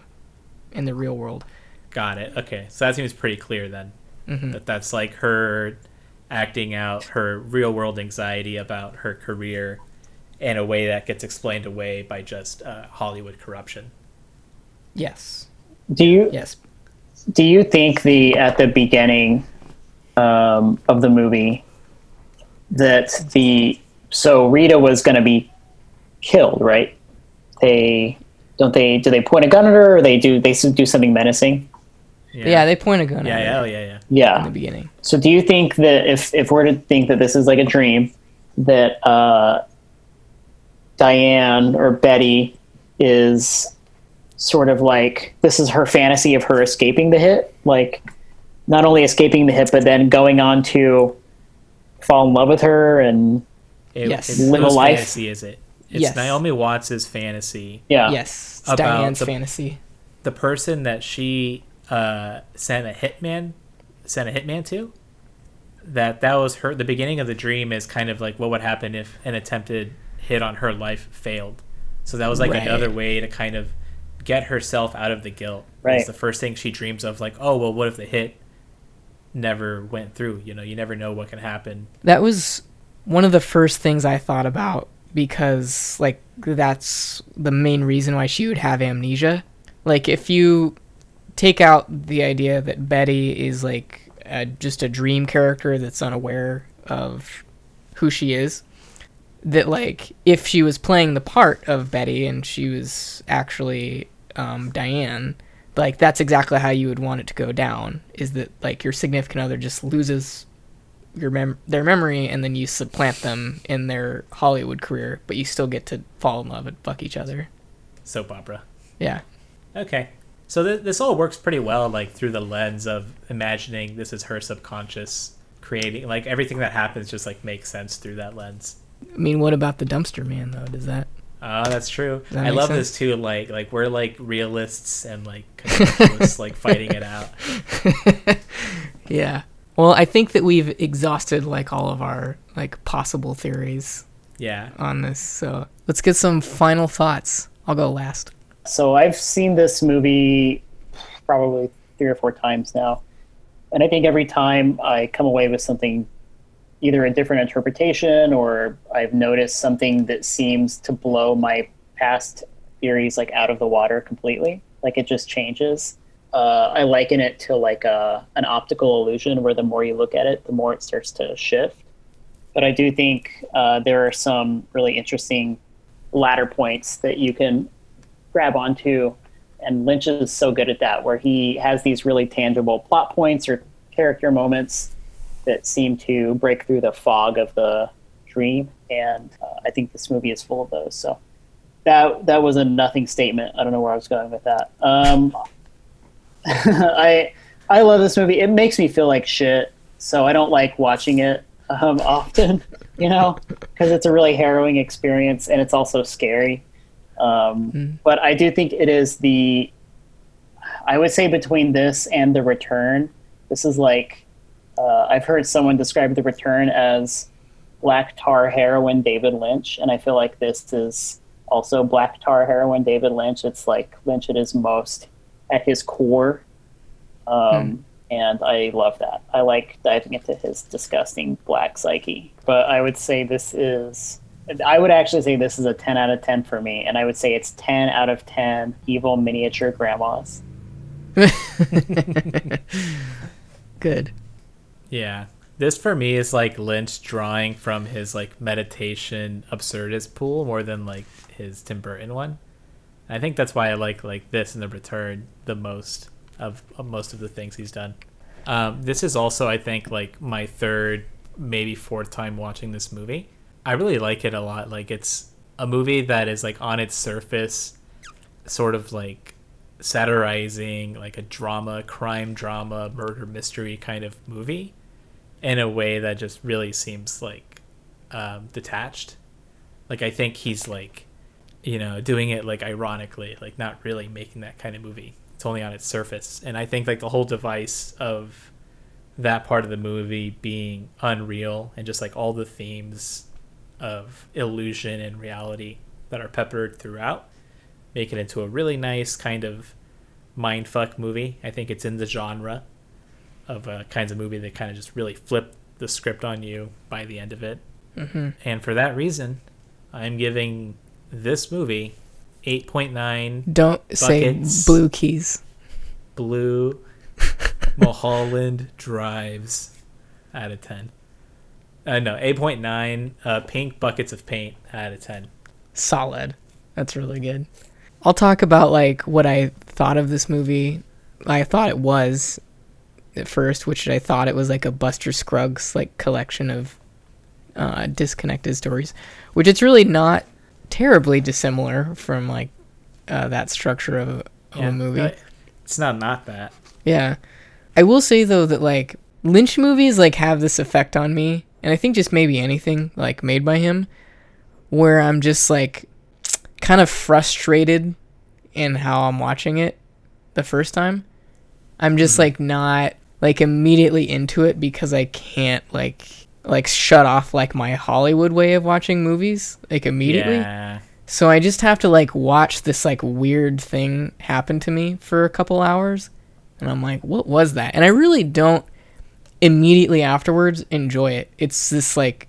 in the real world. Got it. Okay, so that seems pretty clear then. hmm That that's like her acting out her real-world anxiety about her career in a way that gets explained away by just uh, Hollywood corruption. Yes. Do you Yes. do you think the at the beginning um, of the movie that the so Rita was going to be killed, right? They don't they do they point a gun at her or they do they do something menacing? Yeah. they point a gun yeah, at yeah, her oh, yeah, yeah. in the beginning. So do you think that if if we're to think that this is like a dream, that uh, Diane or Betty is sort of like this is her fantasy of her escaping the hit, like not only escaping the hit, but then going on to fall in love with her and It, Yes. It's Live a life. fantasy is it? It's Yes. Naomi Watts' fantasy. yeah, Yes. It's About Diane's the- fantasy. The person that she uh, sent a hitman sent a hitman to. That that was her. The beginning of the dream is kind of like what would happen if an attempted hit on her life failed. So that was like Right. another way to kind of get herself out of the guilt. Right. It's the first thing she dreams of, like, oh well, what if the hit never went through? You know, you never know what can happen. That was one of the first things I thought about because like that's the main reason why she would have amnesia. Like if you take out the idea that Betty is like a, just a dream character that's unaware of who she is, that like if she was playing the part of Betty and she was actually um, Diane, like that's exactly how you would want it to go down. Is that like your significant other just loses your mem- their memory and then you supplant them in their Hollywood career, but you still get to fall in love and fuck each other. Soap opera. Yeah. Okay. So th- this all works pretty well, like through the lens of imagining this is her subconscious creating, like everything that happens just like makes sense through that lens. I mean, what about the dumpster man though? Does that? Oh, that's true. that I love sense? this too. Like, like we're like realists and like like fighting it out. Yeah. Well, I think that we've exhausted like all of our like possible theories Yeah. on this. So let's get some final thoughts. I'll go last. So I've seen this movie probably three or four times now. And I think every time I come away with something, either a different interpretation or I've noticed something that seems to blow my past theories like out of the water completely. Like it just changes. Uh, I liken it to like a, an optical illusion where the more you look at it, the more it starts to shift. But I do think uh, there are some really interesting ladder points that you can grab onto. And Lynch is so good at that, where he has these really tangible plot points or character moments that seem to break through the fog of the dream. And uh, I think this movie is full of those. So that that was a nothing statement. I don't know where I was going with that. Um, I I love this movie. It makes me feel like shit, so I don't like watching it um, often. You know, because it's a really harrowing experience and it's also scary. Um, Mm. But I do think it is the. I would say between this and The Return, this is like. Uh, I've heard someone describe The Return as black tar heroin David Lynch, and I feel like this is also black tar heroin David Lynch. It's like Lynch at his most, at his core, um, and I love that. I like diving into his disgusting black psyche. But I would say this is. I would actually say this is a 10 out of 10 for me, and I would say it's 10 out of 10 evil miniature grandmas. Good. Yeah. This for me is like Lynch drawing from his like meditation absurdist pool more than like his Tim Burton one. I think that's why I like like this and the return the most of, of most of the things he's done. Um, this is also I think like my third maybe fourth time watching this movie. I really like it a lot. Like it's a movie that is like on its surface sort of like satirizing like a drama, crime drama, murder mystery kind of movie in a way that just really seems like um, detached. Like I think he's like, you know, doing it like ironically, like not really making that kind of movie. It's only on its surface, and I think like the whole device of that part of the movie being unreal and just like all the themes of illusion and reality that are peppered throughout make it into a really nice kind of mindfuck movie. I think it's in the genre of uh, kinds of movie that kind of just really flip the script on you by the end of it. hmm And for that reason, I'm giving this movie 8.9 Don't say blue keys. blue Mulholland drives out of 10. Uh, no, 8.9 uh, pink buckets of paint out of 10. Solid. That's really good. I'll talk about like what I thought of this movie. I thought it was at first, which I thought it was like a Buster Scruggs like collection of uh, disconnected stories, which it's really not terribly dissimilar from like uh, that structure of, a- of a movie. It's not not that. Yeah. I will say though that like Lynch movies like have this effect on me, and I think just maybe anything like made by him, where I'm just like kind of frustrated in how I'm watching it the first time. I'm just Hmm. like not like immediately into it because I can't like like shut off like my Hollywood way of watching movies like immediately. Yeah. So I just have to like watch this like weird thing happen to me for a couple hours. And I'm like, what was that? And I really don't immediately afterwards enjoy it. It's this like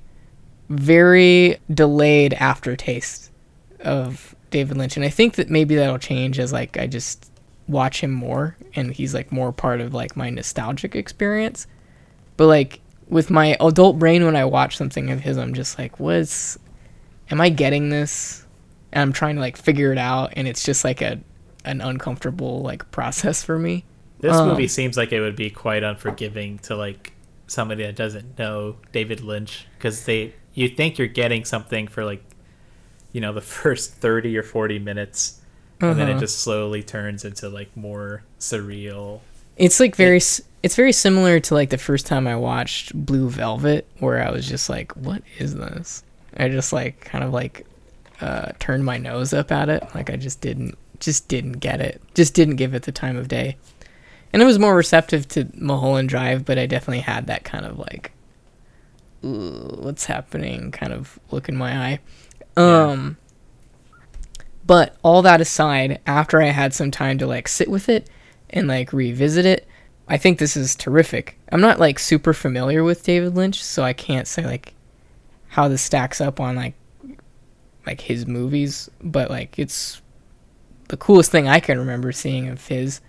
very delayed aftertaste of David Lynch. And I think that maybe that'll change as like I just watch him more and he's like more part of like my nostalgic experience. But like with my adult brain when I watch something of his, I'm just like, what's am I getting this? And I'm trying to like figure it out and it's just like a an uncomfortable like process for me. This Um, movie seems like it would be quite unforgiving to like somebody that doesn't know David Lynch because they you think you're getting something for like you know the first 30 or 40 minutes and then it Uh-huh. just slowly turns into like more surreal It's like very s it's very similar to like the first time I watched Blue Velvet where I was just like, what is this? I just like kind of like uh turned my nose up at it. Like I just didn't just didn't get it. Just didn't give it the time of day. And I was more receptive to Mulholland Drive, but I definitely had that kind of like what's happening kind of look in my eye. Yeah. Um but all that aside, after I had some time to like sit with it and like revisit it, I think this is terrific. I'm not like super familiar with David Lynch, so I can't say like how this stacks up on like like his movies, but like it's the coolest thing I can remember seeing of his.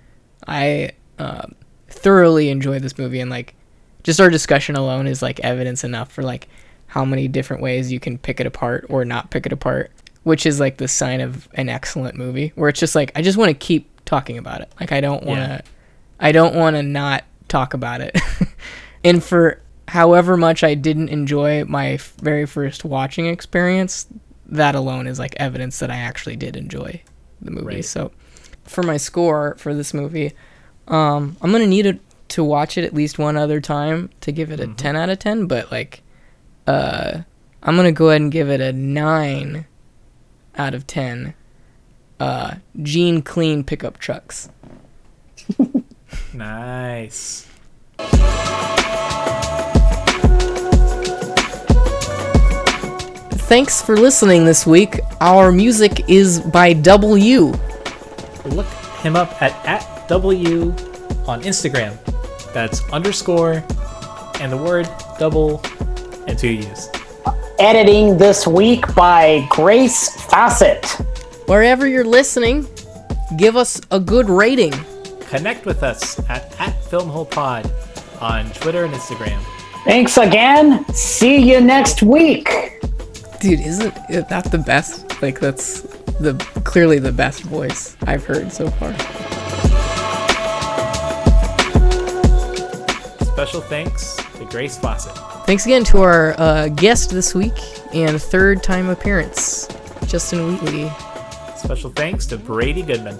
I um, thoroughly enjoyed this movie, and like just our discussion alone is like evidence enough for like how many different ways you can pick it apart or not pick it apart, which is like the sign of an excellent movie. Where it's just like I just want to keep talking about it. Like I don't want to, Yeah. I don't want to not talk about it. and for however much I didn't enjoy my f- very first watching experience, that alone is like evidence that I actually did enjoy the movie. Right. So for my score for this movie, Um, I'm gonna need it to watch it at least one other time to give it a Mhm. 10 out of 10. But like, uh, I'm gonna go ahead and give it a nine out of 10. Uh, Gene Clean pickup trucks. Nice. Thanks for listening this week. Our music is by W. Look him up at, at W on Instagram. That's underscore and the word double and two U's. Editing this week by Grace Fassett. Wherever you're listening, give us a good rating. Connect with us at, at FilmHolePod on Twitter and Instagram. Thanks again. See you next week. Dude, isn't it- that the best? Like that's the clearly the best voice I've heard so far. Special thanks to Grace Fawcett. Thanks again to our uh, guest this week and third time appearance, Justin Wheatley. Special thanks to Brady Goodman.